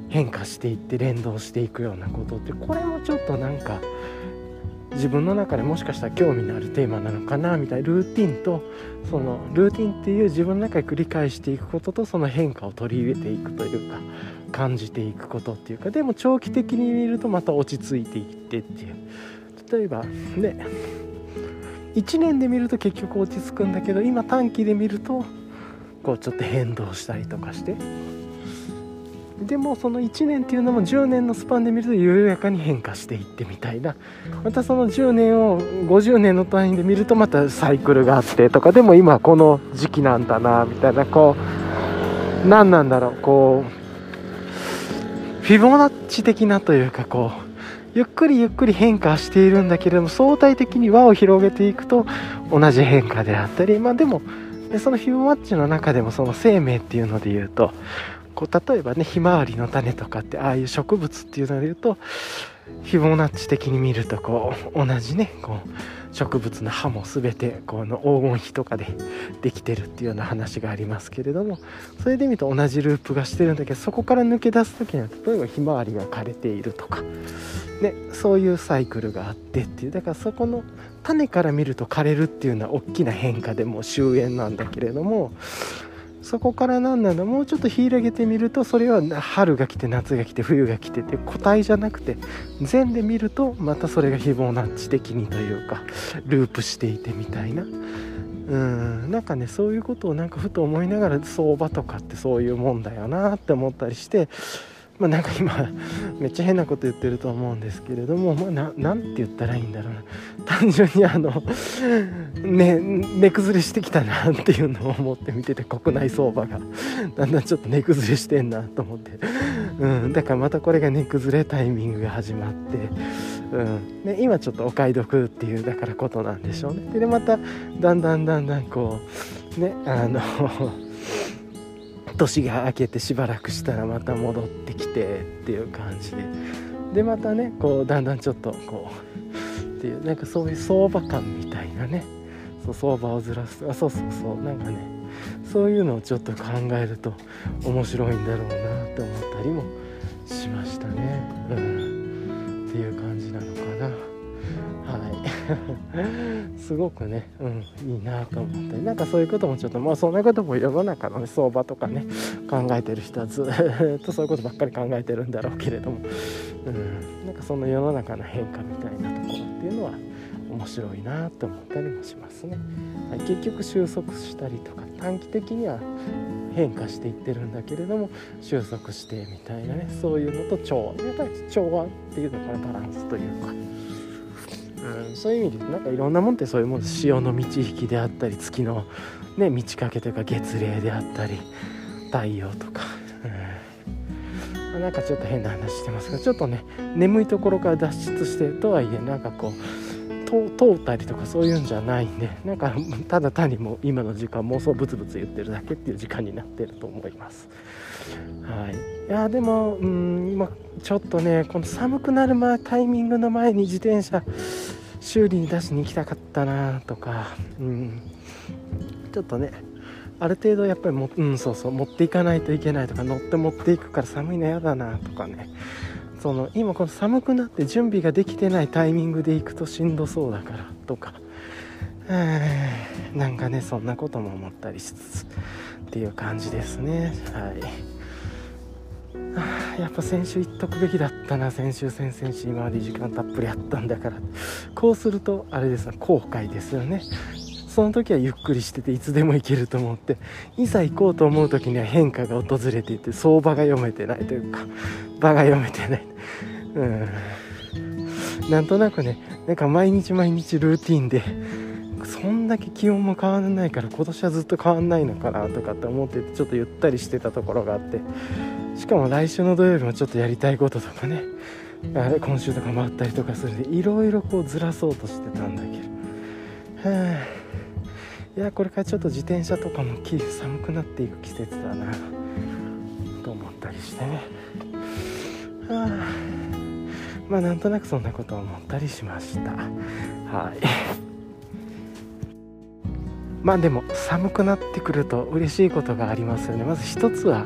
変化していって連動していくようなことってこれもちょっとなんか自分の中でもしかしたら興味のあるテーマなのかなみたいなルーティンとそのルーティンっていう自分の中で繰り返していくこととその変化を取り入れていくというか感じていくことっていうかでも長期的に見るとまた落ち着いていってっていう。例えばね1年で見ると結局落ち着くんだけど今短期で見るとこうちょっと変動したりとかしてでもその1年っていうのも10年のスパンで見ると緩やかに変化していってみたいな。またその10年を50年の単位で見るとまたサイクルがあってとかでも今この時期なんだなみたいなこう何なんだろうこうフィボナッチ的なというかこうゆっくりゆっくり変化しているんだけれども相対的に輪を広げていくと同じ変化であったり。まあでもそのフィボナッチの中でもその生命っていうので言うとこう例えばねひまわりの種とかってああいう植物っていうので言うとフィボナッチ的に見るとこう同じねこう植物の葉も全てこの黄金比とかで できてるっていうような話がありますけれどもそれで見ると同じループがしてるんだけどそこから抜け出す時には例えばひまわりが枯れているとか、ね、そういうサイクルがあってっていうだからそこの種から見ると枯れるっていうのは大きな変化でも終焉なんだけれどもそこから何なんだもうちょっと広げてみるとそれは春が来て夏が来て冬が来てって個体じゃなくて禅で見るとまたそれが非凡な知的にというかループしていてみたいな。うんなんかねそういうことをなんかふと思いながら相場とかってそういうもんだよなって思ったりしてまあ、なんか今 めっちゃ変なこと言ってると思うんですけれども、まあ、なんて言ったらいいんだろうな。単純にあのね値崩れしてきたなっていうのを思って見てて国内相場がだんだんちょっと値崩れしてんなと思って、うん、だからまたこれが値崩れタイミングが始まって、うんね、今ちょっとお買い得っていうだからことなんでしょうね。でまただんだんだんだんこうねあの年が明けてしばらくしたらまた戻ってきてっていう感じで。でまたねこうだんだんちょっとこうっていうなんかそういう相場感みたいなね。そう相場をずらす。あそうそうそう。なんかねそういうのをちょっと考えると面白いんだろうなって思ったりもしましたね。うん。っていう感じ すごくね、うん、いいなと思ってなんかそういうこともちょっとまあそんなことも世の中の、ね、相場とかね考えてる人はずっ とそういうことばっかり考えてるんだろうけれども、うん、なんかその世の中の変化みたいなところっていうのは面白いなって思ったりもしますね。はい、結局収束したりとか短期的には変化していってるんだけれども収束してみたいなねそういうのと調和やっぱり調和っていうのかなバランスというか。うん、そういう意味でなんかいろんなもんってそういうもん潮の満ち引きであったり月の、ね、満ち欠けというか月齢であったり太陽とか、うん、なんかちょっと変な話してますがちょっとね眠いところから脱出してとはいえなんかこう通ったりとかそういうんじゃないんでなんかただ単にもう今の時間妄想ブツブツ言ってるだけっていう時間になってると思います。はい。いやでもうん今ちょっとねこの寒くなる前タイミングの前に自転車修理に出しに行きたかったなとかうん。ちょっとねある程度やっぱりも、うん、そうそう持っていかないといけないとか乗って持っていくから寒いの嫌だなとかね。その今この寒くなって準備ができてないタイミングで行くとしんどそうだからとか。なんかねそんなことも思ったりしつつっていう感じですね。はい。やっぱ先週言っとくべきだったな先週先々週今まで時間たっぷりあったんだから。こうするとあれですね後悔ですよね。その時はゆっくりしてていつでも行けると思っていざ行こうと思う時には変化が訪れていて相場が読めてないというか場が読めてない。うん。なんとなくねなんか毎日毎日ルーティンでそんだけ気温も変わらないから今年はずっと変わんないのかなとかって思っててちょっとゆったりしてたところがあって。しかも来週の土曜日もちょっとやりたいこととかね。あれ今週とかもあったりとかするんでいろいろこうずらそうとしてたんだけど。はあいやこれからちょっと自転車とかも寒くなっていく季節だな。と思ったりしてね。はあ。まあなんとなくそんなことを思ったりしました。はい。まあでも寒くなってくると嬉しいことがありますよね。まず一つは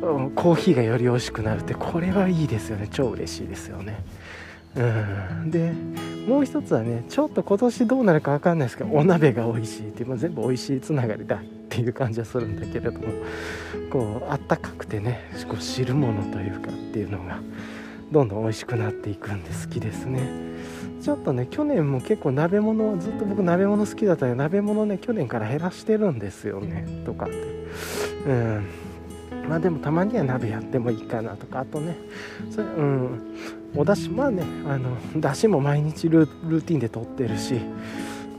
コーヒーがより美味しくなるってこれはいいですよね。超嬉しいですよね。うん。でもう一つはねちょっと今年どうなるか分かんないですけどお鍋が美味しいっていう、まあ、全部美味しいつながりだっていう感じはするんだけれどもこうあったかくてねこう汁物というかっていうのがどんどん美味しくなっていくんで好きですね。ちょっとね去年も結構鍋物ずっと僕鍋物好きだったけど鍋物ね去年から減らしてるんですよね。とかって。うん。まあでもたまには鍋やってもいいかなとかあとねそれうん。おだしまあねあのだしも毎日ルーティンでとってるし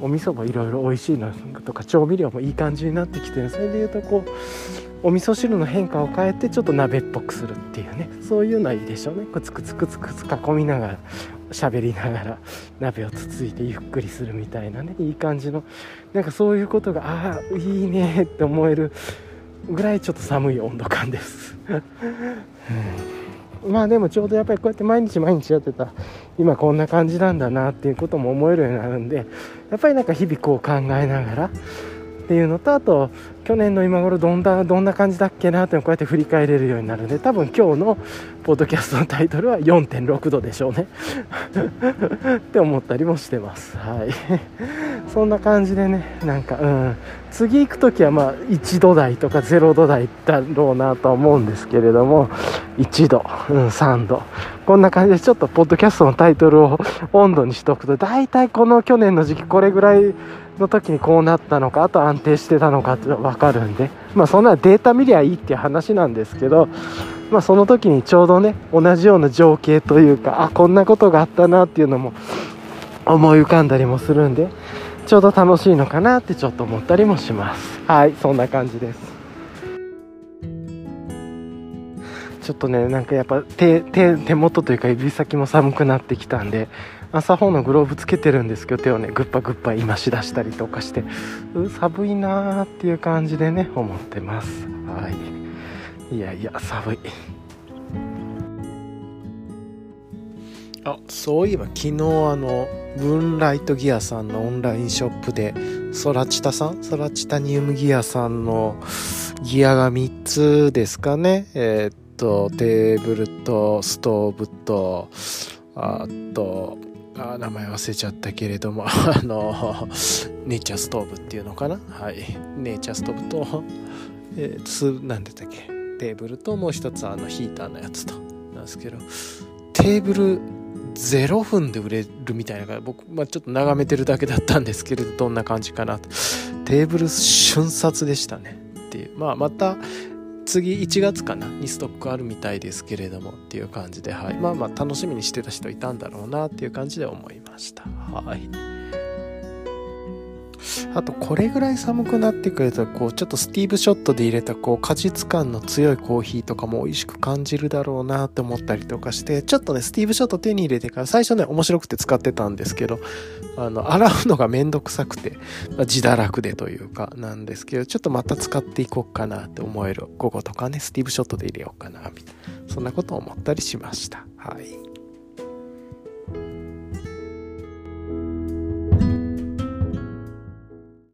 お味噌もいろいろ美味しいのとか調味料もいい感じになってきてそれでいうとこうお味噌汁の変化を変えてちょっと鍋っぽくするっていうね。そういうのはいいでしょうね。くつくつくつくつ囲みながら喋りながら鍋をつついてゆっくりするみたいなね。いい感じの。なんかそういうことがああいいねって思えるぐらいちょっと寒い温度感です、うん、まあでもちょうどやっぱりこうやって毎日毎日やってた。今こんな感じなんだなっていうことも思えるようになるんでやっぱりなんか日々こう考えながらっていうのとあと去年の今頃どんなどんな感じだっけなってこうやって振り返れるようになるんで多分今日のポッドキャストのタイトルは4.6度でしょうね。って思ったりもしてます。はい。そんな感じでねなんかうん。次行く時はまあ1度台とか0度台だろうなと思うんですけれども1度、うん、3度。こんな感じでちょっとポッドキャストのタイトルを温度にしておくと大体この去年の時期これぐらいの時にこうなったのかあと安定してたのかって分かるんでまあそんなデータ見りゃいいっていう話なんですけどまあその時にちょうどね同じような情景というかあこんなことがあったなっていうのも思い浮かんだりもするんでちょうど楽しいのかなってちょっと思ったりもします。はいそんな感じです。ちょっとねなんかやっぱ手手手元というか指先も寒くなってきたんで朝方のグローブつけてるんですけど手をねグッパグッパ今しだしたりとかしてう寒いなーっていう感じでね思ってます。はい。いやいや寒いあ。そういえば昨日あのムーンライトギアさんのオンラインショップでソラチタさん？ソラチタニウムギアさんのギアが3つですかね？えー、っとテーブルとストーブとあとあ名前忘れちゃったけれども あのネイチャーストーブっていうのかな？はい。ネイチャーストーブと、えー、す何でしたっけ？テーブルともう一つあのヒーターのやつと。なんですけどテーブル0分で売れるみたいな僕、まあ、ちょっと眺めてるだけだったんですけれどどんな感じかな。テーブル瞬殺でしたね。っていう。まあまた次1月かな。にストックあるみたいですけれども。っていう感じで、はい、まあまあ楽しみにしてた人いたんだろうな。っていう感じで思いました。はい。あとこれぐらい寒くなってくるとこうちょっとスティーブショットで入れたこう果実感の強いコーヒーとかも美味しく感じるだろうなって思ったりとかしてちょっとねスティーブショット手に入れてから最初ね面白くて使ってたんですけどあの洗うのがめんどくさくて、ま、自堕落でというかなんですけどちょっとまた使っていこうかなって思える午後とかねスティーブショットで入れようかなみたいなそんなことを思ったりしましたはい。